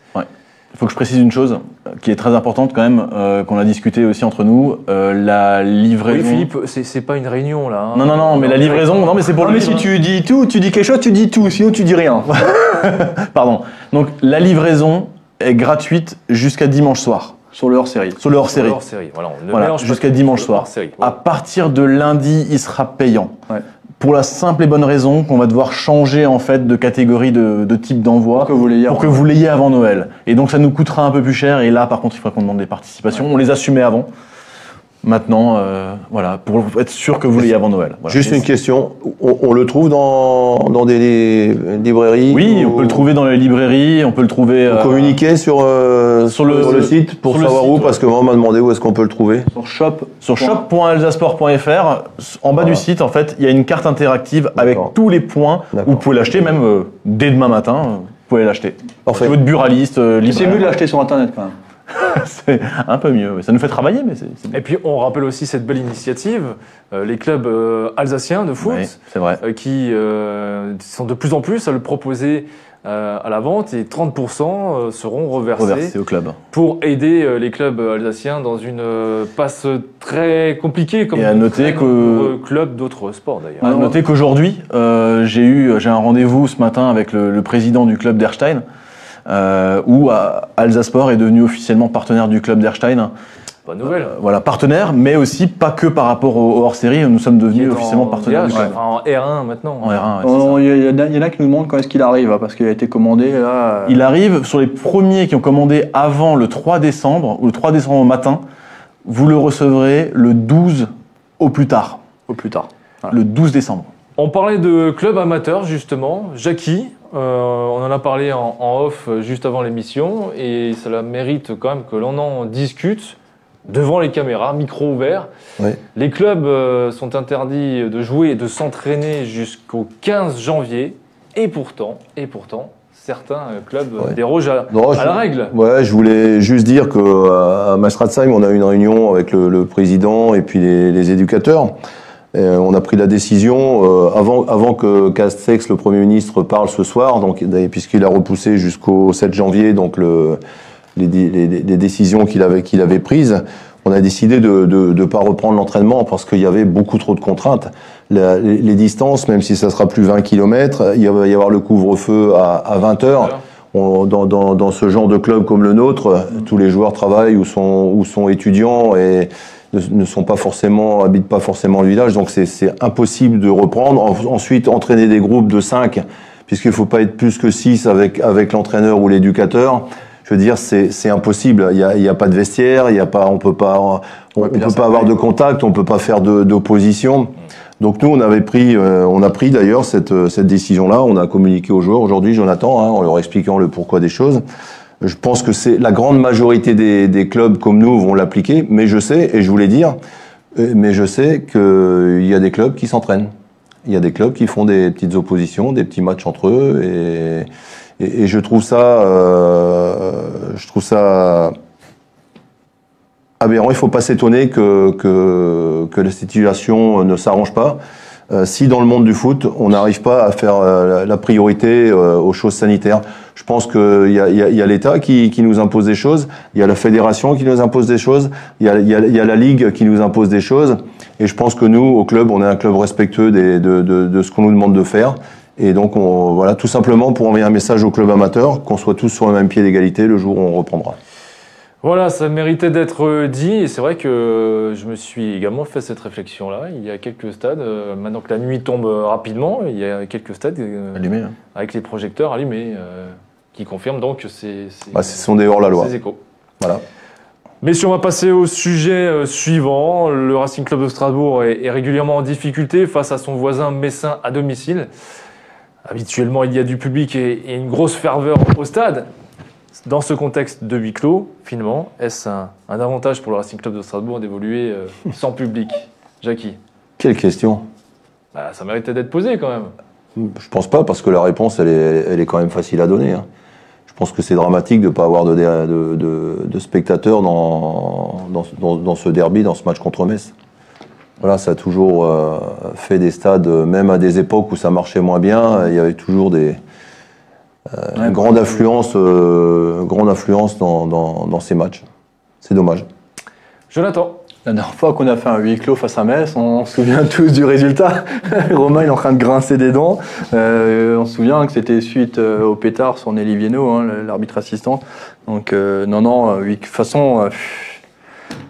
Il faut que je précise une chose qui est très importante quand même, euh, qu'on a discuté aussi entre nous, euh, la livraison. Oui, Philippe, c'est pas une réunion là. hein. Non, non, non, mais la livraison, non, mais c'est pour Non, le mais si tu dis tout, tu dis quelque chose, tu dis tout, sinon tu dis rien. Pardon. Donc, la livraison est gratuite jusqu'à dimanche soir, Sur le hors-série. sur le hors-série. Hors série. Voilà, on ne Voilà, mélange pas jusqu'à dimanche soir. À partir de lundi, il sera payant. Ouais. Pour la simple et bonne raison qu'on va devoir changer en fait de catégorie de, de type d'envoi pour que vous l'ayez avant Noël. Et donc ça nous coûtera un peu plus cher. Et là, par contre, il faudra qu'on demande des participations. On les assumait avant. Maintenant, euh, voilà, pour être sûr que vous l'ayez avant Noël. Voilà. Juste une question. On, on le trouve dans, dans des li- librairies Oui, on peut le trouver dans les librairies, on peut le trouver. Vous euh, communiquez sur, euh, sur le- sur le site pour savoir site, où ouais. Parce que moi, on m'a demandé où est-ce qu'on peut le trouver. Sur shop. Sur shop.alsasport.fr, en bas Voilà. du site, en fait, il y a une carte interactive avec tous les points. D'accord. Vous pouvez l'acheter même euh, dès demain matin. Vous pouvez l'acheter. Parfait. Si votre buraliste, euh, C'est mieux de l'acheter sur internet quand même. c'est un peu mieux. Ça nous fait travailler, mais c'est. Et puis on rappelle aussi cette belle initiative, euh, les clubs euh, alsaciens de foot, vrai. euh, qui sont de plus en plus à le proposer à la vente et 30% euh, seront reversés Reversé au club. pour aider les clubs alsaciens dans une passe très compliquée comme Et à noter que- clubs d'autres sports d'ailleurs. À noter qu'aujourd'hui, j'ai eu j'ai un rendez-vous ce matin avec le, le président du club d'Erstein, où euh, Alsasport est devenu officiellement partenaire du club d'Erstein. Pas de nouvelle. Euh, voilà, partenaire, mais aussi pas que par rapport au, au hors-série, nous sommes devenus en officiellement partenaires du club. en R1 maintenant. En R1, ouais, c'est Oh, ça. Il y, en a- il y en a qui nous demandent quand est-ce qu'il arrive, hein, parce qu'il a été commandé là. Il arrive sur les premiers qui ont commandé avant le 3 décembre, ou le 3 décembre au matin, vous le recevrez le 12 au plus tard, au plus tard. le 12 décembre. On parlait de club amateur justement, Jackie, euh, on en a parlé en, en off euh, juste avant l'émission et cela mérite quand même que l'on en discute devant les caméras, micro ouvert. Oui. Les clubs euh, sont interdits de jouer et de s'entraîner jusqu'au 15 janvier et pourtant, et pourtant, certains clubs Ouais. dérogent à, Non, à je- la règle. Ouais, je voulais juste dire qu'à Mastratzheim, on a eu une réunion avec le, le président et puis les, les éducateurs. Et on a pris la décision euh, avant, avant que Castex, le Premier ministre, parle ce soir, puisqu'il a repoussé jusqu'au 7 janvier donc le, les, les- décisions qu'il avait, qu'il avait prises. On a décidé de ne pas reprendre l'entraînement parce qu'il y avait beaucoup trop de contraintes. Les, distances, même si ça sera plus 20 km, il va y avoir le couvre-feu à, à 20 heures. Dans, dans, dans ce genre de club comme le nôtre, tous les joueurs travaillent ou sont, ou sont étudiants et ne, ne sont pas forcément, habitent pas forcément le village, donc c'est- c'est impossible de reprendre. En- ensuite, entraîner des groupes de 5, puisqu'il faut pas être plus que 6 avec, avec l'entraîneur ou l'éducateur. Je veux dire, c'est c'est impossible. Il y a, il y a pas de vestiaire, il y a pas, on peut pas, on, Ouais, peut pas avoir de contact, on peut pas faire de- d'opposition. Donc nous, on avait pris, euh, on a pris d'ailleurs cette, euh, cette décision-là. On a communiqué aux joueurs aujourd'hui, Jonathan, hein, en leur expliquant le pourquoi des choses. Je pense que c'est la grande majorité des, clubs comme nous vont l'appliquer, mais je sais, et je voulais dire, euh, mais je sais qu'il y a des clubs qui s'entraînent. Il y a des clubs qui font des petites oppositions, des petits matchs entre eux, et, je trouve ça, euh, je trouve ça aberrant. Il ne faut pas s'étonner que, que la situation ne s'arrange pas. Euh, si dans le monde du foot, on n'arrive pas à faire euh, la, priorité euh, aux choses sanitaires, je pense qu'il y a, l'État qui, qui nous impose des choses, il y a la fédération qui nous impose des choses, il y a, y a, la Ligue qui nous impose des choses. Et je pense que nous, au club, on est un club respectueux de, de, ce qu'on nous demande de faire. Et donc, on, voilà, tout simplement pour envoyer un message au club amateur, qu'on soit tous sur le même pied d'égalité le jour où on reprendra. Voilà, ça méritait d'être dit et c'est vrai que je me suis également fait cette réflexion-là. Il y a quelques stades, euh, maintenant que la nuit tombe rapidement, il y a quelques stades euh, Allumé. hein. avec les projecteurs allumés euh, qui confirment donc ces, ces- Bah, ce sont des hors-la-loi. ces échos. Voilà. Messieurs, on va passer au sujet suivant. Le Racing Club de Strasbourg est, régulièrement en difficulté face à son voisin messin à domicile. Habituellement, il y a du public et une grosse ferveur au stade. Dans ce contexte de huis clos, finalement, est-ce un, un avantage pour le Racing Club de Strasbourg d'évoluer euh, sans public? Jackie? Quelle question? Bah, Ça méritait d'être posé quand même. Je pense pas, parce que la réponse, elle est, elle est quand même facile à donner. hein. Je pense que c'est dramatique de ne pas avoir de, de, de- de spectateurs dans, dans, dans- dans ce derby, dans ce match contre Metz. Voilà, ça a toujours euh, fait des stades, même à des époques où ça marchait moins bien, il y avait toujours des, euh, une grande affluence, euh, grande influence dans, dans, dans ces matchs. C'est dommage. Jonathan, La dernière fois qu'on a fait un huis clos face à Metz, on se souvient tous du résultat. Romain il est en train de grincer des dents. Euh, on se souvient que c'était suite euh, au pétard sur Nelly Viennot, hein, l'arbitre assistant. Donc euh, non, non, euh, de toute façon, euh,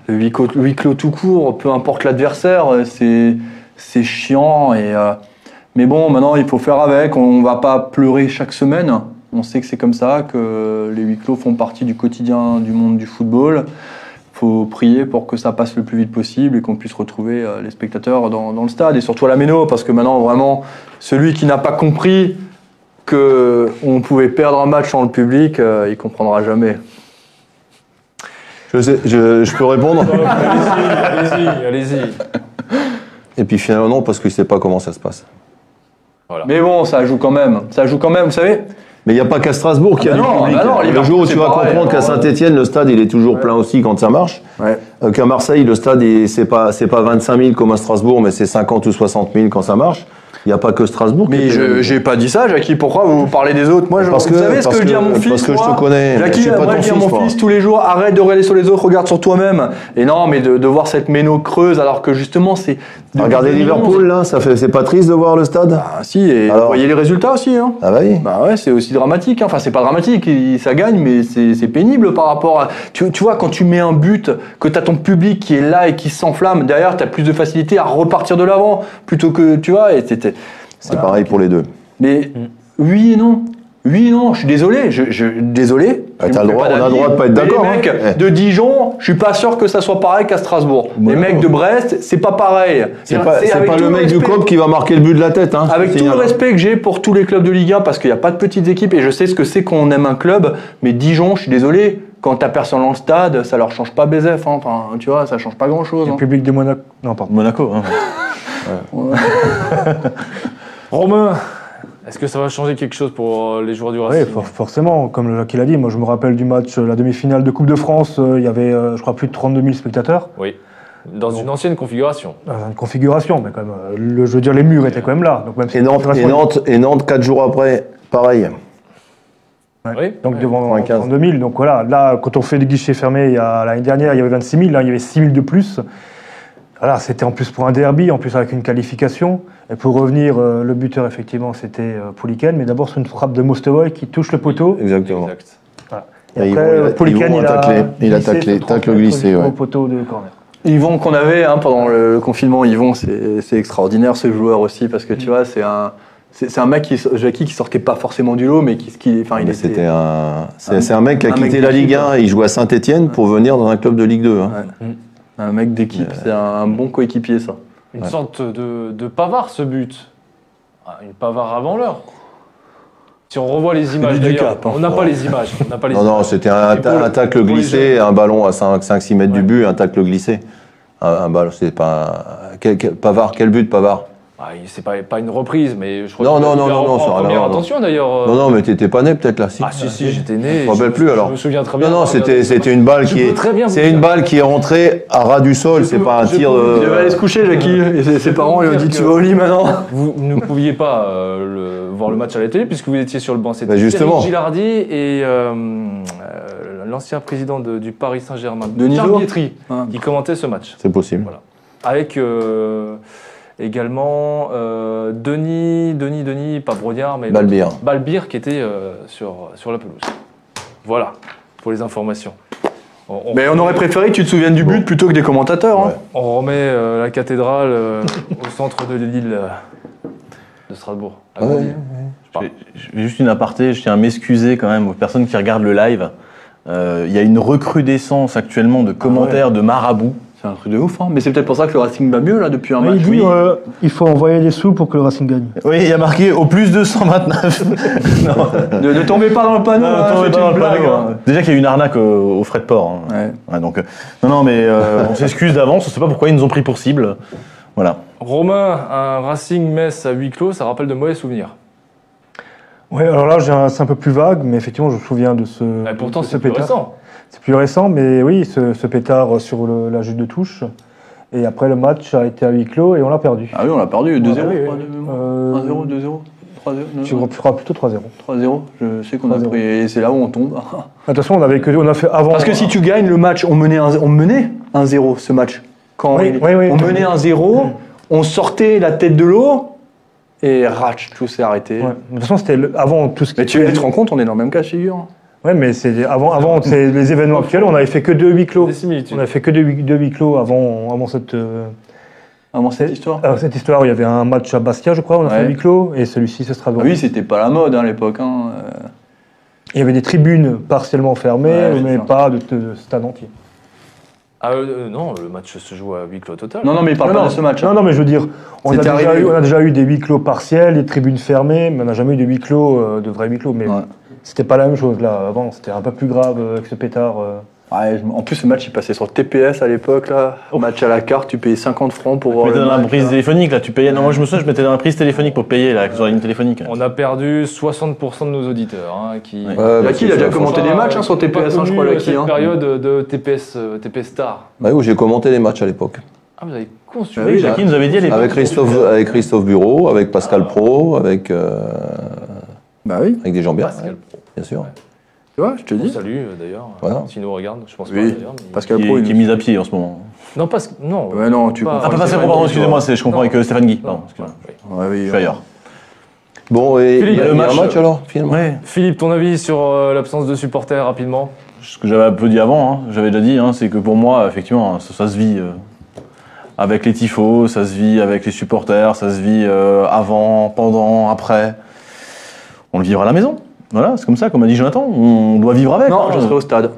le huis clos, le huis clos tout court, peu importe l'adversaire, c'est c'est chiant. Et, euh, mais bon, maintenant il faut faire avec. On va pas pleurer chaque semaine. On sait que c'est comme ça, que les huis clos font partie du quotidien du monde du football faut prier pour que ça passe le plus vite possible et qu'on puisse retrouver euh, les spectateurs dans, dans le stade et surtout à la Méno parce que maintenant vraiment celui qui n'a pas compris que on pouvait perdre un match sans le public, euh, il comprendra jamais. Je, sais- je, je peux répondre? Allez-y, allez-y, allez-y. Et puis finalement, non, parce que je sais pas comment ça se passe. Mais bon, ça joue quand même. Ça joue quand même, vous savez. Mais il n'y a pas qu'à Strasbourg qu'il y a Ah du non, public. bah non, le jour où tu vas pareil, comprendre qu'à alors, Saint-Etienne, le stade, il est toujours plein aussi quand ça marche. Ouais. Euh, qu'à Marseille, le stade, c'est pas, c'est pas 25 000 comme à Strasbourg, mais c'est 50 ou 60 000 quand ça marche. Il n'y a pas que Strasbourg. qui Mais je j'ai pas dit ça, Jackie. Pourquoi vous parlez des autres? Moi, je, Parce vous que- savez ce parce que je dis à que- mon fils parce que je te connais, Jackie, je suis pas moi, ton je dis à mon fils tous les jours arrête de regarder sur les autres, regarde sur toi-même. Et non, mais de, de voir cette méno creuse, alors que justement, c'est. Regardez depuis 2011. Liverpool, là, ça fait, c'est pas triste de voir le stade? Ah, si, et Alors vous voyez les résultats aussi. Hein. Ah bah oui. Bah ouais, c'est aussi dramatique. hein. Enfin, c'est pas dramatique, ça gagne, mais c'est c'est pénible par rapport à. Tu, tu vois, quand tu mets un but, que tu as ton public qui est là et qui s'enflamme, derrière, tu as plus de facilité à repartir de l'avant plutôt que. Tu vois, et c'était. C'est pareil pour les deux. Mais oui et non. Oui non, je suis désolé. Je, je, désolé. Ah, le droit- on a le droit de pas être d'accord, Les mecs hein. Eh. de Dijon, je suis pas sûr que ça soit pareil qu'à Strasbourg. Les mecs de Brest, c'est pas pareil. C'est pas, le mec du COP qui va marquer le but de la tête. Hein, avec tout le signale. respect que j'ai pour tous les clubs de Ligue 1, parce qu'il n'y a pas de petites équipes, et je sais ce que c'est qu'on aime un club, mais Dijon, je suis désolé, quand t'as personne dans le stade, ça leur change pas BZF, hein. enfin, tu vois, ça change pas grand chose. Le public de Monaco. Non, pardon. Monaco. hein. Romain, est-ce que ça va changer quelque chose pour euh, les joueurs du Oui, Racing for- forcément, comme Jacques l'a dit, moi je me rappelle du match, euh, la demi-finale de Coupe de France, euh, il y avait, euh, je crois, plus de 32 000 spectateurs. Oui. Dans une ancienne configuration. Dans une configuration, mais quand même, euh, le, je veux dire, les murs étaient quand même là. Donc même si Et Nantes, et Nantes, et Nantes, 4 jours après, pareil. Ouais. Oui. Donc Ouais. devant 95. 32 000. Donc voilà, là, quand on fait des guichets fermés, il y a- l'année dernière, il y avait 26 000, là, il y avait 6 000 de plus. Voilà, c'était en plus pour un derby, en plus avec une qualification. Et pour revenir, euh, le buteur, effectivement, c'était euh, Pouliken, mais d'abord, c'est une frappe de Mostovoy qui touche le poteau. Exactement. Exact. Et Et après, Yvon, il a- euh, Pouliken, il a taclé, il a glissé taclé, tacle 30 mètres glissé, ouais. poteau de corner. Yvon qu'on avait hein, pendant le confinement, Yvon, c'est c'est extraordinaire ce joueur aussi, parce que tu vois, c'est un. C'est un mec qui, Jackie, qui sortait pas forcément du lot, mais qui, qui enfin, il Mais était. C'était un, c'est un- mec qui a quitté la Ligue 1, il jouait à Saint-Etienne pour venir dans un club de Ligue 2. hein. Ouais. Un mec d'équipe, c'est un bon coéquipier, ça. Une Ouais. sorte de, de pavard, ce but. Ah, Une pavard avant l'heure. Si on revoit les images du d'ailleurs, cap, hein. on n'a pas les images. On n'a pas les Non, non, images. c'était un, ta- un tacle glissé, un ballon à 5-6 mètres Ouais. du but, un tacle glissé. Un, un ballon, c'est pas. un- quel- quel- Pavard, quel but, Pavard? Ah, c'est pas, pas une reprise, mais je crois Non, qu'il non, non, non, non, ça en a rien à première voir, non. intention d'ailleurs. euh. Non, non, mais t'étais pas né peut-être là, si. Ah si, si, j'étais né. Je me rappelle plus, alors. Je me souviens très bien. Non, non, c'était, c'était une balle Je qui est, très bien vous c'est une balle qui est rentrée à ras du sol, c'est pas un tir. euh, Il devait aller se coucher, Jackie, et ses, parents lui ont dit Tu que- vas au lit maintenant Vous ne pouviez pas euh, voir le match à la télé puisque vous étiez sur le banc. C'était Bah, justement. Thierry Gilardi et euh, euh, l'ancien président de- du Paris Saint-Germain, Denis Pietri, Ah. qui commentait ce match. C'est possible. Voilà. Avec euh, également euh, Denis, Denis, Denis, pas Brognard, mais Balbir. Balbir qui était euh, sur, sur la pelouse. Voilà, pour les informations. On, on- Mais on aurait préféré que tu te souviennes du but plutôt que des commentateurs. hein. On remet euh, la cathédrale euh, au centre de l'île de Strasbourg. à Ouais. Je juste une aparté, je tiens à m'excuser quand même aux personnes qui regardent le live. Euh, Il y a une recrudescence actuellement de commentaires de marabouts. C'est un truc de ouf, hein. mais c'est peut-être pour ça que le Racing va mieux là depuis un Mais match. il dit oui. euh, il faut envoyer des sous pour que le Racing gagne. Oui, il y a marqué au plus de 129. non, Ne, ne tombez pas dans le panneau, non, hein, tombez pas dans le blague, panneau, hein. hein. Déjà qu'il y a eu une arnaque au, au frais de port. hein. Ouais. Ouais, donc, euh, non, non, mais euh, on s'excuse d'avance, on sait pas pourquoi ils nous ont pris pour cible. Voilà. Romain, un Racing Metz à huis clos, ça rappelle de mauvais souvenirs. Ouais, alors là, j'ai un- c'est un peu plus vague, mais effectivement, je me souviens de ce. Et pourtant, ce c'est plus pétard. récent. C'est plus récent, mais oui, ce, ce pétard sur le- la jute de touche. Et après, le match a été à huis clos et on l'a perdu. Ah oui, on l'a perdu 2-0. Ah oui, oui. je crois, de mémoire. Euh, 1-0, 2-0, 3-0. Tu feras plutôt 3-0. 3-0. Je sais qu'on a 3-0. pris. Et c'est là où on tombe. De toute façon, on avait que on a fait avant. Parce que si tu gagnes le match, on menait un- on menait 1-0 ce match. Quand Oui, il- oui, oui. on menait 1-0, on sortait la tête de l'eau et ratch, tout s'est arrêté. Ouais. De toute façon, c'était avant tout ce qui. Mais tu, te rends compte, on est dans le même cas de figure. Ouais, mais c'est avant, avant c'est les événements actuels. On avait fait que deux huis clos. Des similitudes. On a fait que deux, huis- deux huis clos avant, avant cette. euh, Avant cette histoire. alors, cette histoire, il y avait un match à Bastia, je crois, on a fait huis clos, et celui-ci, ce sera Ah oui, c'était pas la mode hein, à l'époque. hein. Euh, Il y avait des tribunes partiellement fermées, Ouais, mais pas de, de stade entier. Ah euh, non, le match se joue à huis clos total. Non, non, mais il parle Non, pas non. de ce match. Non, hein. non, mais je veux dire, on a, déjà eu, on a déjà eu des huis clos partiels, des tribunes fermées, mais on n'a jamais eu de huis clos, euh, de vrais huis clos. Mais Ouais. C'était pas la même chose là. Avant, c'était un peu plus grave euh, avec ce pétard. euh. Ouais, en plus, ce match, il passait sur TPS à l'époque. là. Match à la carte, tu payais 50 francs pour Tu mettais le dans la prise là. téléphonique, là, tu payais. Non, moi je me souviens, je mettais dans la prise téléphonique pour payer, là, sur la ligne téléphonique. On a perdu 60% de nos auditeurs hein, qui. Ouais. Yaki, il a bah, déjà commenté des matchs hein, sur TPS, hein, je crois, euh, Yaki. cette hein. période de TPS, euh, TPS Star. Ouais, où j'ai commenté les matchs à l'époque. Ah, vous avez conçu. Ah oui, Jackie nous avait dit, est Avec Christophe, avec Christophe Bureau, avec Pascal Pro, avec, euh, Bah oui, avec des gens bien, Pascal Pro. bien sûr. tu vois, je te dis. salue euh, d'ailleurs. Voilà. S'il nous regarde, je pense Oui. pas d'ailleurs. mais- Pascal qui, Pro, il qui est mise à pied en ce moment. Non, pas. Non. Ouais, non, tu Pas- confonds Ah, pas Pascal Pro, pardon, excusez-moi, je Non. avec euh, Stéphane Guy. Non, Pardon, excusez-moi. oui. toi. Ouais, oui, Je suis ouais. ailleurs. Bon, et il Philippe, y a, le il y a un match, match alors, finalement Ouais. Philippe, ton avis sur euh, l'absence de supporters rapidement? Ce que j'avais un peu dit avant, hein, j'avais déjà dit, hein, c'est que pour moi, effectivement, ça, ça se vit euh, avec les tifos, ça se vit avec les supporters, ça se vit euh, avant, pendant, après. On le vivra à la maison. Voilà, c'est comme ça, comme a dit Jonathan, on doit vivre avec. Non, hein. je serai au stade.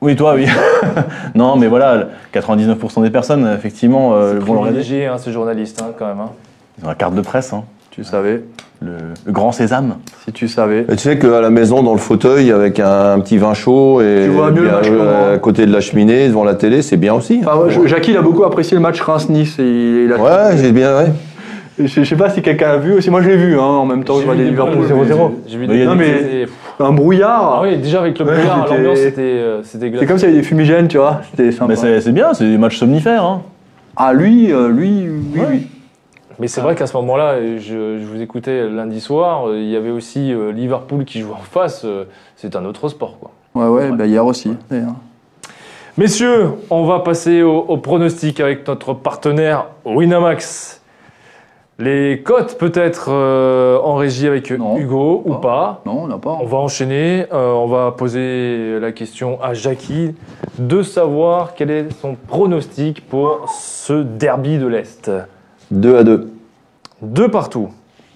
Oui, toi, oui. non, mais voilà, 99% des personnes, effectivement, euh, vont le privilégié, hein, ce journaliste, hein, quand même. hein. Ils ont la carte de presse, hein, Tu savais. le, le grand sésame. Si tu savais. Et tu sais qu'à la maison, dans le fauteuil, avec un, petit vin chaud et Tu vois mieux le match euh, à côté de la cheminée, devant la télé, c'est bien aussi. hein. Enfin, je- Jackie, il a beaucoup apprécié le match Reims-Nice. Ouais, j'ai bien, ouais. Je, je sais pas si quelqu'un a vu aussi. Moi, je l'ai vu hein, en même temps que je des Liverpool. balles, 0-0. J'ai vu des Non, mais- Un brouillard. Ah oui, déjà avec le Ouais, brouillard, c'était- l'ambiance c'était euh, c'était C'est comme s'il y avait des fumigènes, tu vois. C'était sympa. Mais c'est c'est bien, c'est des matchs somnifères. Hein. Ah, lui, euh, lui, oui, oui. Mais c'est vrai qu'à ce moment-là, je, je vous écoutais lundi soir, euh, il y avait aussi euh, Liverpool qui jouait en face. euh, C'est un autre sport, quoi. Ouais, ouais, bah, hier aussi. d'ailleurs. Messieurs, on va passer au, au pronostic avec notre partenaire Winamax. Les cotes peut-être euh, en régie avec Non. Hugo ou Pas? Non, on n'a pas. On va enchaîner. euh, on va poser la question à Jackie de savoir quel est son pronostic pour ce derby de l'Est. 2 à 2. Deux partout.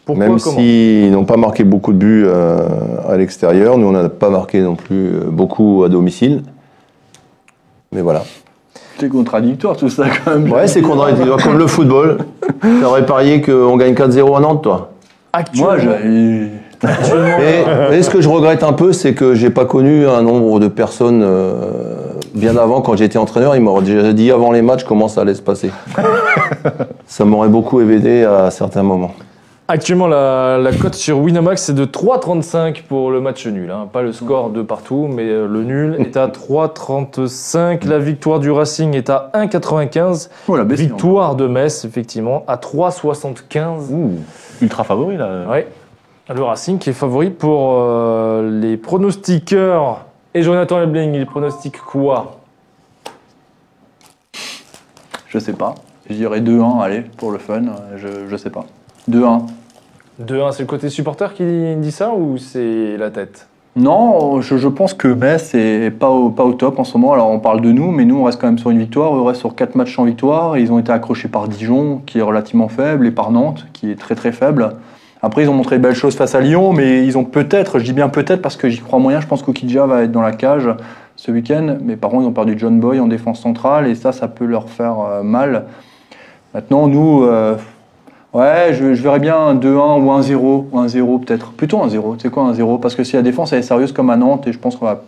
Pourquoi Même s'ils n'ont pas marqué beaucoup de buts euh, à l'extérieur, nous on n'a pas marqué non plus beaucoup à domicile. Mais voilà. C'est contradictoire tout ça quand même. Ouais, c'est contradictoire, comme le football. T'aurais parié qu'on gagne 4-0 à Nantes, toi Actuellement, Moi, j'ai. Et, et ce que je regrette un peu, c'est que j'ai pas connu un nombre de personnes euh, bien avant, quand j'étais entraîneur, ils m'auraient déjà dit avant les matchs comment ça allait se passer. ça m'aurait beaucoup aidé à certains moments. Actuellement, la, la cote sur Winamax, c'est de 3,35 pour le match nul. hein. Pas le score de partout, mais euh, le nul est à 3,35. La victoire du Racing est à 1,95. Oh, la bestie, Victoire de Metz, effectivement, à 3,75. Ouh, ultra favori là. Ouais. Le Racing qui est favori pour euh, les pronostiqueurs. Et Jonathan Lebling, il pronostique quoi? Je sais pas. Je dirais 2-1, allez, pour le fun. Je, je sais pas. 2-1. 2-1, c'est le côté supporter qui dit ça ou c'est la tête? Non, je, je pense que Metz est pas au, pas au top en ce moment. Alors on parle de nous, mais nous on reste quand même sur une victoire. On reste sur 4 matchs sans victoire. Ils ont été accrochés par Dijon, qui est relativement faible, et par Nantes, qui est très très faible. Après, ils ont montré de belles choses face à Lyon, mais ils ont peut-être, je dis bien peut-être parce que j'y crois moyen, je pense qu'Okidja va être dans la cage ce week-end. Mais par contre, ils ont perdu John Boy en défense centrale, et ça, ça peut leur faire euh, mal. Maintenant, nous, euh, ouais, je, je verrais bien un 2-1 ou un 0, ou un 0 peut-être. Plutôt un 0, tu sais quoi, un 0 Parce que si la défense elle est sérieuse comme à Nantes, et je pense qu'on va.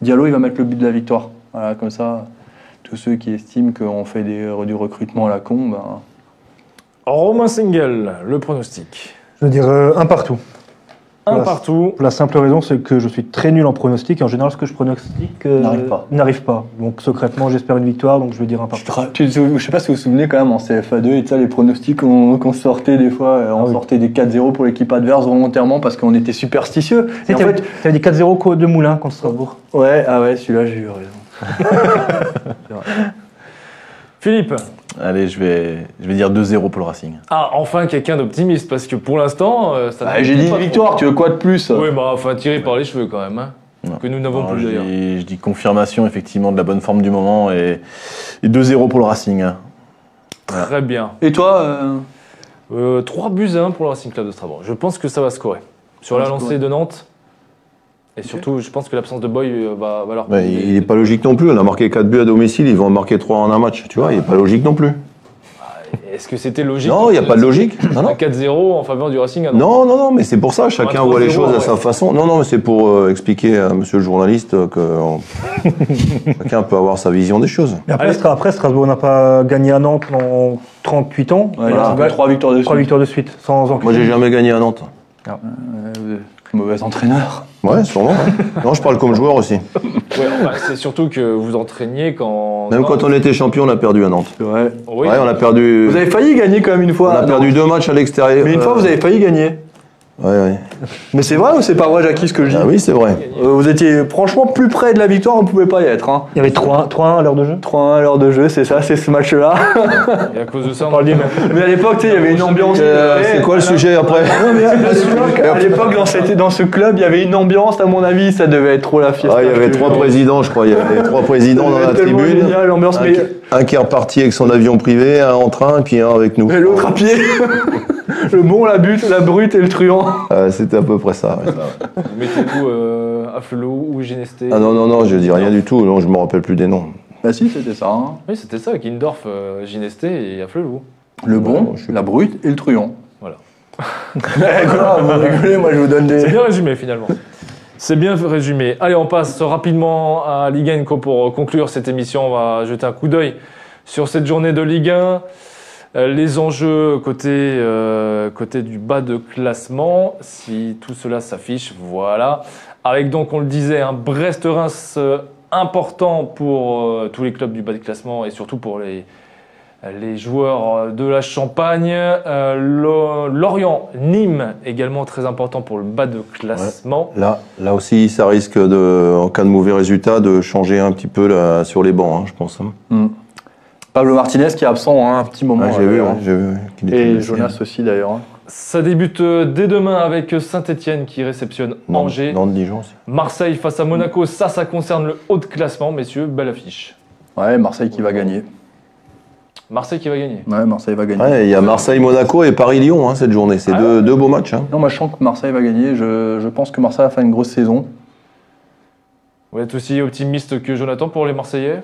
Diallo, il va mettre le but de la victoire. Voilà, comme ça, tous ceux qui estiment qu'on fait des, du recrutement à la con, ben, Romain Single, le pronostic. Je veux dire euh, un partout. Un Voilà. partout. Pour la simple raison, c'est que je suis très nul en pronostic. Et en général, ce que je pronostique euh, N'arrive pas. n'arrive pas. Donc secrètement, j'espère une victoire, donc je veux dire un partout. je sais pas si vous vous souvenez quand même en CFA2 et ça, les pronostics qu'on sortait des fois, euh, on Ah oui. sortait des 4-0 pour l'équipe adverse volontairement parce qu'on était superstitieux. En Tu fait, avais dit 4-0 co- de Moulin contre Strasbourg. ouais, ah ouais, celui-là j'ai eu raison. Philippe. Allez, je vais, je vais dire 2-0 pour le Racing. Ah, enfin quelqu'un d'optimiste, parce que pour l'instant, euh, ça ne j'ai dit une trop. victoire, tu veux quoi de plus Oui, bah, enfin, tiré par les cheveux quand même. hein. Que nous n'avons plus je, d'ailleurs. dis, je dis confirmation effectivement de la bonne forme du moment et, et 2-0 pour le Racing. hein. Très bien. Et toi euh, Euh, 3 buts à 1 pour le Racing Club de Strasbourg. Je pense que ça va scorer. Sur Ça la lancée scorer. de Nantes, Et surtout, je pense que l'absence de Boy euh, va, va leur. Mais il n'est pas logique non plus. On a marqué 4 buts à domicile, ils vont en marquer 3 en un match. Tu vois, il n'est pas logique non plus. Est-ce que c'était logique Non, il n'y a pas de logique. Non, Un non. 4-0 en faveur du Racing à. Non, non, non, mais c'est pour ça, chacun voit les 3-0, choses à sa façon. Non, non, mais c'est pour euh, expliquer à monsieur le journaliste que on- chacun peut avoir sa vision des choses. Mais après, Allez. Après, Strasbourg n'a pas gagné à Nantes en 38 ans. Ouais, Et ils là, ont fait trois victoires de trois suite. victoires de suite, sans enquête. Moi, j'ai jamais gagné à Nantes. Euh, mauvais entraîneur. Ouais, sûrement. ouais. Non, je parle comme joueur aussi. Ouais, enfin, c'est surtout que vous entraîniez quand. Même quand on était champion, on a perdu à Nantes. Vrai. Oui. Ouais, on a perdu. Vous avez failli gagner quand même une On fois. a Non. perdu deux matchs à l'extérieur. Mais une fois, Euh, vous avez failli gagner. Ouais, ouais. Mais c'est vrai ou c'est pas vrai, Jackie, ce que je dis Ah oui, c'est vrai. Euh, Vous étiez franchement plus près de la victoire, on pouvait pas y être. Hein. Il y avait 3-1 3-1 à l'heure de jeu? 3-1 à l'heure de jeu, c'est ça, c'est ce match-là. Et à cause de ça, on parle du même. Mais à l'époque, tu sais, il y avait une ambiance. Euh, Ouais. c'est quoi le sujet après Non, mais à l'époque, à l'époque, dans, cette- dans ce club, il y avait une ambiance, à mon avis, ça devait être trop la fiesta. Ah, Il y avait trois présidents, je crois. Il y avait trois présidents dans la tribune. génial, l'ambiance, Un mais, qui, un qui est reparti avec son avion privé, un en train, et puis un avec nous. mais l'autre à pied. le bon, la butte, la brute et le truand. Euh, C'était à peu près ça. ouais. vous mettez-vous euh, ou Genesté. Ah non, non, non, je dis rien du tout. Non, je me rappelle plus des noms. Bah si, c'était ça. hein. Oui, c'était ça, Kindorf, euh, Ginesté et Afflelou. Le bon, la brute et le truand. Voilà. Eh, quoi, vous rigolez, moi je vous donne C'est des... bien résumé finalement. C'est bien résumé. Allez, on passe rapidement à Ligue 1 Co, pour conclure cette émission. On va jeter un coup d'œil sur cette journée de Ligue 1. Euh, Les enjeux côté, euh, côté du bas de classement, si tout cela s'affiche, voilà. Avec donc, on le disait, un Brest-Reims euh, important pour euh, tous les clubs du bas de classement et surtout pour les, les joueurs de la Champagne. Euh, Lo- Lorient, Nîmes également très important pour le bas de classement. Là, là aussi, ça risque, de, en cas de mauvais résultat, de changer un petit peu sur les bancs, hein, je pense. hein. Pablo Martinez qui est absent hein, un petit moment. Ouais, j'ai vu, d'ailleurs. ouais, j'ai vu qu'il était Et. Jonas aussi d'ailleurs. hein. Ça débute euh, dès demain avec Saint-Etienne qui réceptionne Angers. Nantes, Dijon aussi. Marseille face à Monaco, ça, ça concerne le haut de classement, messieurs, belle affiche. Ouais, Marseille qui va gagner. Marseille qui va gagner. Ouais, Marseille va gagner. Ouais, il y a Marseille-Monaco et Paris-Lyon hein, cette journée. C'est Ah deux, deux beaux matchs. hein. Non, moi je sens que Marseille va gagner. Je, je pense que Marseille va faire une grosse saison. Vous êtes aussi optimiste que Jonathan pour les Marseillais?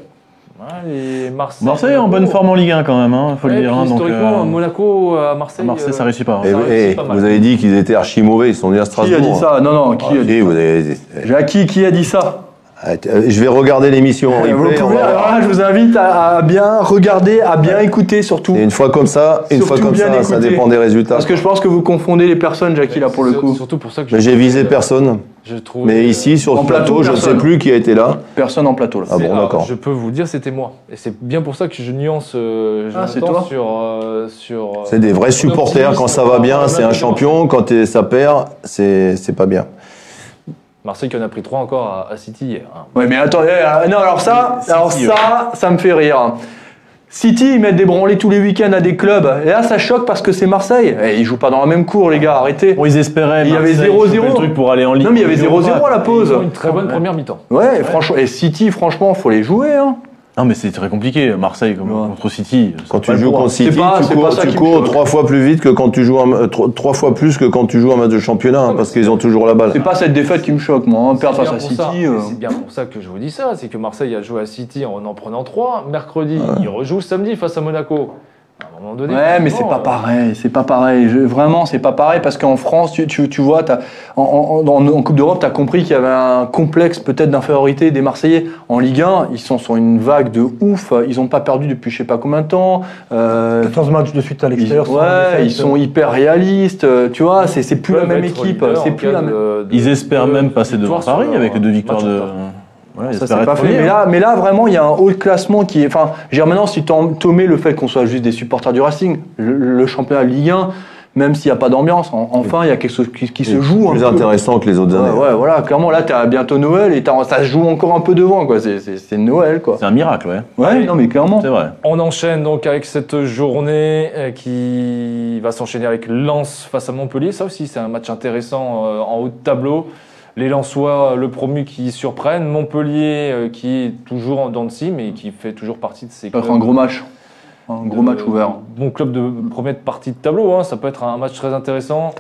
Ouais, Marseille, Marseille est en bonne forme en Ligue 1 quand même, hein, faut Ouais, le dire. hein, donc, historiquement, euh, Monaco à Marseille. Marseille, ça euh, réussit pas. hein. Et, Ça, et c'est pas mal. vous avez dit qu'ils étaient archi mauvais, ils sont venus à Qui Strasbourg. a dit ça? Non, non, qui Ah, a dit si, vous avez- Jackie, qui a dit ça? Je vais regarder l'émission en Vous replay. on pouvez- va voir. alors là, je vous invite à, à bien regarder, à bien écouter surtout. Et une fois comme ça, une fois comme ça, ça dépend des résultats. Parce que je pense que vous confondez les personnes, Jackie, là pour le coup. Surtout pour ça que j'ai visé personne. je trouve. Mais ici, sur le plateau, plateau, je ne sais plus qui a été là. Personne en plateau là. Ah bon, d'accord. Je peux vous dire, c'était moi. Et c'est bien pour ça que je nuance euh, Ah, c'est toi sur. euh, sur euh, C'est des vrais supporters. Quand ça va bien, c'est un champion. Quand ça perd, c'est c'est pas bien. Marseille qui en a pris trois encore à, à City hier. hein. Ouais, mais attendez, euh, non, alors ça, City, alors ouais. ça, ça me fait rire. City, ils mettent des branlées tous les week-ends à des clubs. Et là, ça choque parce que c'est Marseille. Et ils jouent pas dans la même cour, les gars, arrêtez. Bon, ils espéraient. Il y avait Marseille 0-0. choper le truc pour aller en Ligue. Non, mais il y avait Ils ont 0-0 pas. à la pause. Ils ont une très bonne première mi-temps. Ouais, franchement, et City, franchement, faut les jouer. Hein. Non, mais c'est très compliqué. Marseille comme- Ouais. contre City. c'est Quand tu joues contre City, C'est pas- tu cours, tu cours trois fois plus vite que quand tu joues un, euh, trois, trois fois plus que quand tu joues un match de championnat, hein, parce qu'ils ont toujours la balle. C'est pas cette défaite qui me choque, moi. hein. Perdre C'est face à bien pour ça. City. euh. C'est bien pour ça que je vous dis ça. C'est que Marseille a joué à City en en prenant trois. Mercredi, il rejoue samedi face à Monaco. À un moment donné. Ouais, mais c'est pas euh, pareil, c'est pas pareil. Je- vraiment, c'est pas pareil parce qu'en France, tu, tu, tu vois, en, en, en- en Coupe d'Europe, tu as compris qu'il y avait un complexe peut-être d'infériorité des Marseillais. En Ligue 1, ils sont sur une vague de ouf. Ils ont pas perdu depuis je sais pas combien de temps. Euh, 14 matchs de suite à l'extérieur. ouais, défaite. ils sont hyper réalistes. euh, Tu vois, c'est plus la même équipe. C'est plus la même. Ils espèrent de même passer devant Paris avec deux victoires de. Voilà, Ça c'est pas fait. Mais là, mais là, vraiment, il y a un haut de classement qui est. Enfin, je veux dire, maintenant, si tu mets le fait qu'on soit juste des supporters du Racing, le, le championnat Ligue 1, même s'il n'y a pas d'ambiance, en- enfin, il y a quelque chose qui, qui se joue. un plus peu. intéressant que les autres Ouais, années. ouais, voilà, clairement, là, t'as bientôt Noël et t'as- ça se joue encore un peu devant, quoi. C'est Noël, quoi. C'est un miracle, ouais. Ouais, non, mais clairement. C'est vrai. On enchaîne donc avec cette journée euh, qui va s'enchaîner avec Lens face à Montpellier. Ça aussi, c'est un match intéressant euh, en haut de tableau. Les Lensois, le promu qui surprennent. Montpellier euh, qui est toujours en dents de scie, mais qui fait toujours partie de ces Ça être un gros match. Un gros de- match ouvert. Bon club de première partie de tableau. hein. Ça peut être un match très intéressant.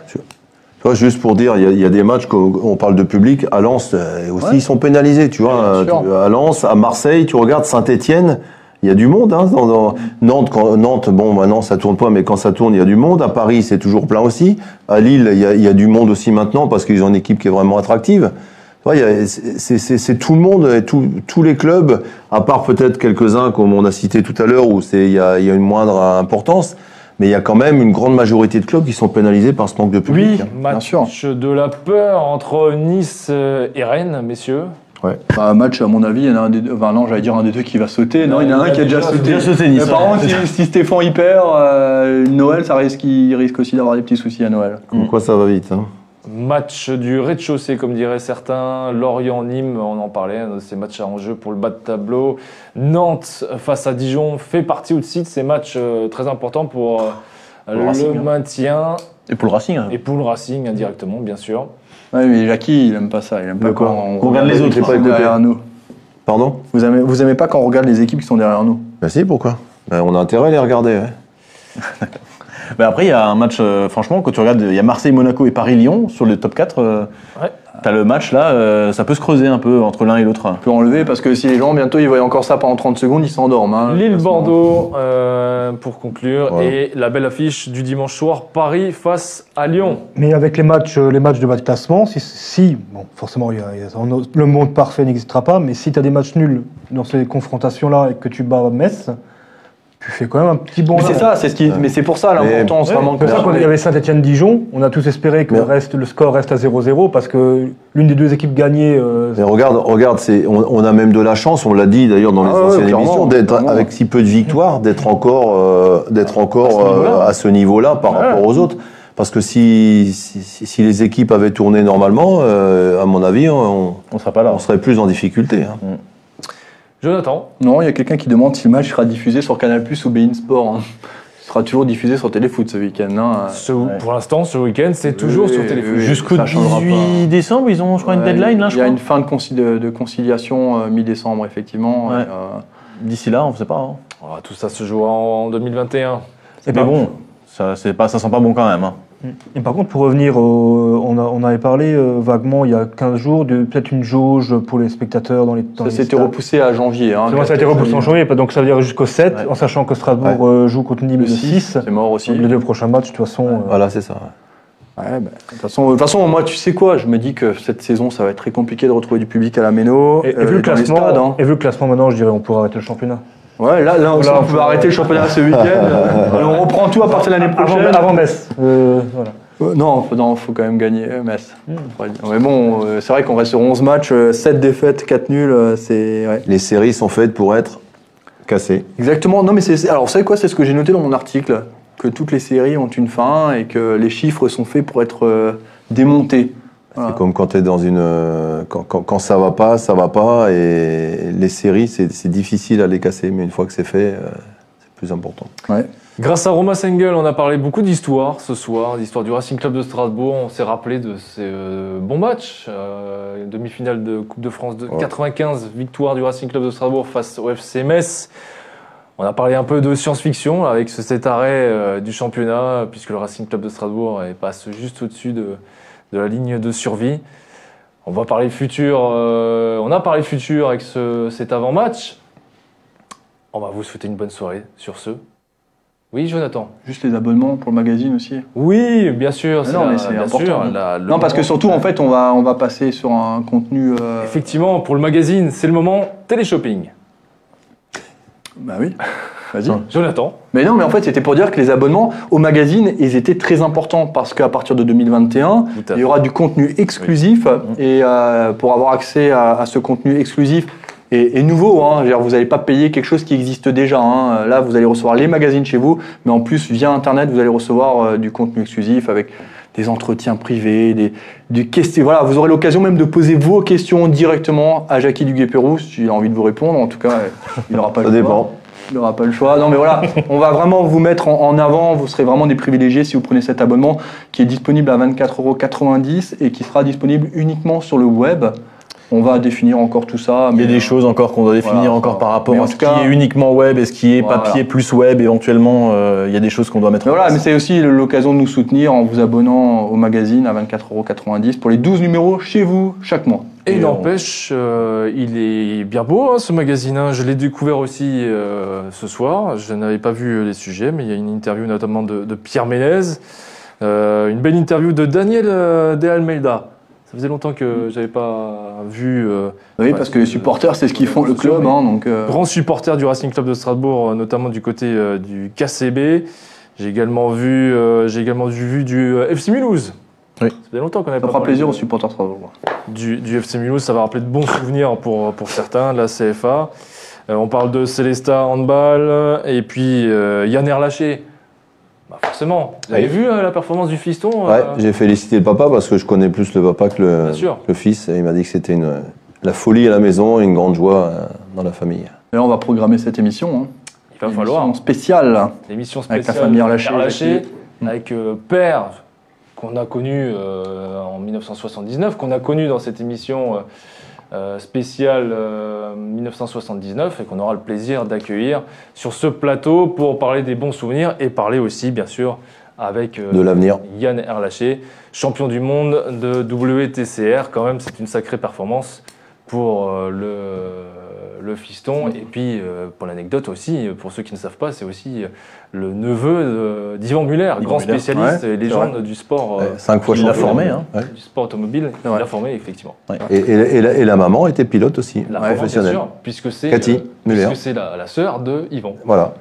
Juste pour dire, il y a- il y, a des matchs qu'on on parle de public. À Lens, euh, aussi, Ouais. ils sont pénalisés. Tu vois, Ouais, Euh, à Lens, à Marseille, tu regardes Saint-Etienne, il y a du monde. Hein, dans, dans- Nantes, quand, Nantes, bon, maintenant ça tourne pas, mais quand ça tourne, il y a du monde. À Paris, c'est toujours plein aussi. À Lille, il y a, il y a du monde aussi maintenant parce qu'ils ont une équipe qui est vraiment attractive. C'est- tout le monde, et tout- tous les clubs, à part peut-être quelques-uns comme on a cité tout à l'heure où il y a, il y a une moindre importance. Mais il y a quand même une grande majorité de clubs qui sont pénalisés par ce manque de public. hein. Match sûr. de la peur entre Nice euh, et Rennes, messieurs. Bah, match, à mon avis, il y en a un des deux. Enfin, non, j'allais dire un des deux qui va sauter. Non, il y en a un qui a déjà sauté. déjà sauté, Nice, Mais par ouais. contre, si, si Stéphane y perd, euh, Noël, ça risque, il risque aussi d'avoir des petits soucis à Noël. Comme quoi ça va vite. Hein. Match du rez-de-chaussée, comme diraient certains. Lorient-Nîmes, on en parlait, hein, ces matchs à enjeu pour le bas de tableau. Nantes face à Dijon fait partie aussi de ces matchs euh, très importants pour euh, le le, Racing, hein. maintien Et pour le Racing, hein. et pour le Racing indirectement, bien sûr. Ouais, mais Jackie, il aime pas ça. Il aime pas quand on regarde les autres, qui hein. sont derrière nous. Pardon? Vous aimez, vous aimez pas quand on regarde les équipes qui sont derrière nous? Ben si, pourquoi? Ben, On a intérêt à les regarder. ouais. Mais après, il y a un match, euh, franchement, quand tu regardes, il y a Marseille, Monaco et Paris-Lyon sur le top 4. euh, Ouais. T'as le match là, euh, ça peut se creuser un peu entre l'un et l'autre. On peut enlever parce que si les gens, bientôt, ils voient encore ça pendant 30 secondes, ils s'endorment. hein. Lille-Bordeaux, euh, pour conclure, Ouais. et la belle affiche du dimanche soir, Paris face à Lyon. Mais avec les matchs, euh, les matchs de bas de classement, si, si bon, forcément, il y a- il y a- le monde parfait n'existera pas, mais si tu as des matchs nuls dans ces confrontations-là et que tu bats Metz, tu fais quand même un petit bond. Mais c'est ça, c'est ce qui, mais c'est pour ça l'importance vraiment C'est pour ça y avait Saint-Etienne-Dijon, on a tous espéré que Mais- le, reste, le score reste à 0-0 parce que l'une des deux équipes gagnait. euh, Mais regarde, regarde, c'est, on, on a même de la chance, on l'a dit d'ailleurs dans les Ah ouais, anciennes émissions, d'être avec si peu de victoires, d'être encore, euh, d'être encore À ce niveau-là. euh, à ce niveau-là par Ouais. rapport aux autres. Parce que si, si, les équipes avaient tourné normalement, euh, à mon avis, on, On sera pas là. on serait plus en difficulté. hein. Jonathan, Non, il y a quelqu'un qui demande si le match sera diffusé sur Canal Plus ou Bein Sport. hein. Il sera toujours diffusé sur Téléfoot ce week-end. hein. ce- pour l'instant, ce week-end, c'est toujours Oui, sur oui. Jusqu'au ça changera 18 décembre, ils ont, je crois, une deadline là, je Il y a crois. une fin de, conci- de- de conciliation euh, mi-décembre, effectivement. Ouais. et, euh, D'ici là, on ne sait pas. hein. Ah, tout ça se joue en 2021. Mais bon, ça, pas, ça sent pas bon quand même. Hein. Et par contre, pour revenir, au- on, a- on avait parlé euh, vaguement il y a 15 jours de peut-être une jauge pour les spectateurs dans les dans ça s'était repoussé à janvier. Hein, ça a été repoussé en janvier, donc ça veut dire jusqu'au 7, Ouais. en sachant que Strasbourg euh, joue contre Nîmes Le le 6. 6, c'est mort aussi. Les deux prochains matchs, de toute façon. euh, Voilà, c'est ça. Ouais, bah, de toute façon, de toute façon, moi, tu sais quoi Je me dis que cette saison, ça va être très compliqué de retrouver du public à la Méno. Et, et euh, vu le classement, stades, hein. et vu le classement maintenant, je dirais on pourrait arrêter le championnat. Ouais, là, là, Là, on peut arrêter le championnat ce week-end. on reprend tout à partir de l'année Avant, prochaine. avant Metz. euh, voilà. Euh, Non, faut, non, faut quand même gagner euh, Metz. Dire. Mais bon, euh, c'est vrai qu'on reste sur 11 matchs, euh, 7 défaites, 4 nuls, euh, c'est... ouais. Les séries sont faites pour être cassées. Exactement. Non, mais c'est... c'est- Alors, vous savez quoi C'est ce que j'ai noté dans mon article. Que toutes les séries ont une fin et que les chiffres sont faits pour être euh, démontés. Voilà. C'est comme quand tu dans une. euh, Quand, quand, quand ça va pas, ça va pas. Et les séries, c'est c'est difficile à les casser. Mais une fois que c'est fait, euh, c'est plus important. Ouais. Grâce à Romain Sengel, on a parlé beaucoup d'histoire ce soir, d'histoire du Racing Club de Strasbourg. On s'est rappelé de ces euh, bons matchs. Euh, demi-finale de Coupe de France de Ouais. 95, victoire du Racing Club de Strasbourg face au FC Metz. On a parlé un peu de science-fiction avec ce- cet arrêt euh, du championnat, puisque le Racing Club de Strasbourg passe juste au-dessus de, de la ligne de survie. On va parler futur. euh, on a parlé futur avec ce- cet avant-match. On va vous souhaiter une bonne soirée sur ce. Oui, Jonathan. Juste les abonnements pour le magazine aussi. Oui, bien sûr. Mais non, la- mais c'est important. sûr, la- le Non, parce que surtout, en fait, on va, on va passer sur un contenu... euh, Effectivement, pour le magazine, c'est le moment téléshopping. Bah oui, vas-y. Jonathan. Mais non, mais en fait, c'était pour dire que les abonnements au magazine, ils étaient très importants parce qu'à partir de 2021, Tout à il y aura du contenu exclusif et euh, pour avoir accès à, à ce contenu exclusif et, et nouveau, hein, vous n'allez pas payer quelque chose qui existe déjà. hein. Là, vous allez recevoir les magazines chez vous, mais en plus, via Internet, vous allez recevoir euh, du contenu exclusif avec des entretiens privés, des, du question. Voilà, vous aurez l'occasion même de poser vos questions directement à Jackie Duguay-Pérou, s'il a envie de vous répondre. En tout cas, il n'aura pas Ça dépend. Il n'aura pas le choix. Non, mais voilà, on va vraiment vous mettre en, avant. Vous serez vraiment des privilégiés si vous prenez cet abonnement qui est disponible à 24,90€ et qui sera disponible uniquement sur le web. On va définir encore tout ça. Il y a mais, des euh, choses encore qu'on doit définir voilà, encore par rapport mais en à ce cas- qui est uniquement web et ce qui est Voilà. papier plus web éventuellement. euh, il y a des choses qu'on doit mettre Mais en voilà, mais c'est aussi l'occasion de nous soutenir en vous abonnant au magazine à 24,90€ pour les 12 numéros chez vous chaque mois. Et, Et n'empêche, euh, il est bien beau hein, ce magazine. hein. Je l'ai découvert aussi euh, ce soir. Je n'avais pas vu les sujets, mais il y a une interview notamment de, de Pierre Ménez, euh, une belle interview de Daniel euh, De Almeida. Ça faisait longtemps que j'avais pas vu. euh, Oui, Ouais, parce que les supporters, c'est ce qu'ils font le club. hein, donc, euh, grand supporter du Racing Club de Strasbourg, euh, notamment du côté euh, du KCB. J'ai également vu, euh, j'ai également vu, vu du euh, FC Mulhouse. Oui. Ça faisait longtemps qu'on avait ça pas fera parlé plaisir de- aux supporters strasbourgeois. du, du FC Mulhouse. Ça va rappeler de bons souvenirs pour, pour certains, de la CFA. Euh, on parle de Célesta Handball et puis euh, Yann Erlaché. Bah forcément. Vous avez Oui. vu euh, la performance du fiston Ouais, euh, j'ai félicité le papa parce que je connais plus le papa que le, fils. Et il m'a dit que c'était une, la folie à la maison et une grande joie euh, dans la famille. Et là, on va programmer cette émission. Hein. Il va Émission falloir. spéciale. là. L'émission Avec la spéciale famille Jackie. avec euh, Père, qu'on a connu euh, en 1979, qu'on a connu dans cette émission euh, euh, spéciale euh, 1979 et qu'on aura le plaisir d'accueillir sur ce plateau pour parler des bons souvenirs et parler aussi, bien sûr, avec euh, De l'avenir. Yann Erlaché, champion du monde de WTCR. Quand même, c'est une sacrée performance pour le, le fiston. Et puis, euh, pour l'anecdote aussi, pour ceux qui ne savent pas, c'est aussi le neveu d'Yvan Muller, Yvan grand Muller, spécialiste ouais, et légende du sport. euh, Ouais, cinq fois champion. formé, hein. Ouais. du sport automobile, il l'a formé effectivement. Et, et- et la, et la maman était pilote aussi, La professionnelle. bien sûr, puisque c'est Cathy euh, Muller. puisque c'est la, la sœur de Yvan. Voilà.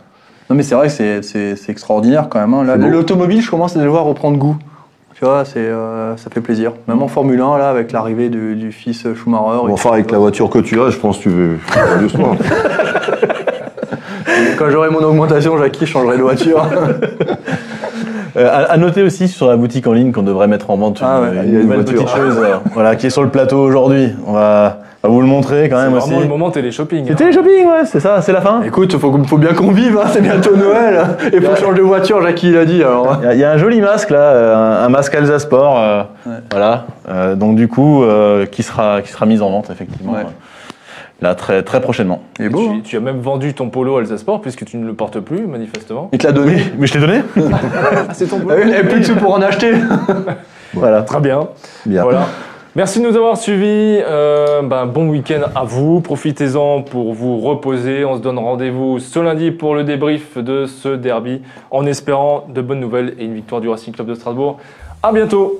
Non, mais c'est vrai que c'est- extraordinaire quand même. hein. L'automobile, je commence à le voir reprendre goût. Tu vois, c'est, euh, ça fait plaisir. Même en Formule 1, là, avec l'arrivée du, du fils Schumacher. Bon, enfin, avec la voiture que tu as, je pense que tu veux doucement. Quand j'aurai mon augmentation, Jackie changerai de voiture. Euh, à, à noter aussi sur la boutique en ligne qu'on devrait mettre en vente Ah une, ouais, une il y a une nouvelle voiture. petite chose euh, voilà, qui est sur le plateau aujourd'hui. On va, va vous le montrer quand C'est même aussi. vraiment le moment télé-shopping. C'est hein. télé-shopping, ouais, c'est ça, c'est la fin. Écoute, faut, faut bien qu'on vive, hein, c'est bientôt Noël. Et faut changer de voiture, Jackie l'a dit. Alors. Il y, a- il y a un joli masque là, euh, un, un masque Alsa Sport, euh, Ouais. voilà. Euh, donc du coup, euh, qui sera qui sera mis en vente effectivement. Ouais. Là très très prochainement. Et beau. tu, hein. tu as même vendu ton polo Alsace Sport puisque tu ne le portes plus, manifestement. Il te l'a donné. Mais je t'ai donné. Ah, c'est ton oui, Il n'avait plus de sous pour en acheter. voilà. Très bien. Bien. Voilà. Merci de nous avoir suivis. Euh, bah, bon week-end à vous. Profitez-en pour vous reposer. On se donne rendez-vous ce lundi pour le débrief de ce derby en espérant de bonnes nouvelles et une victoire du Racing Club de Strasbourg. À bientôt.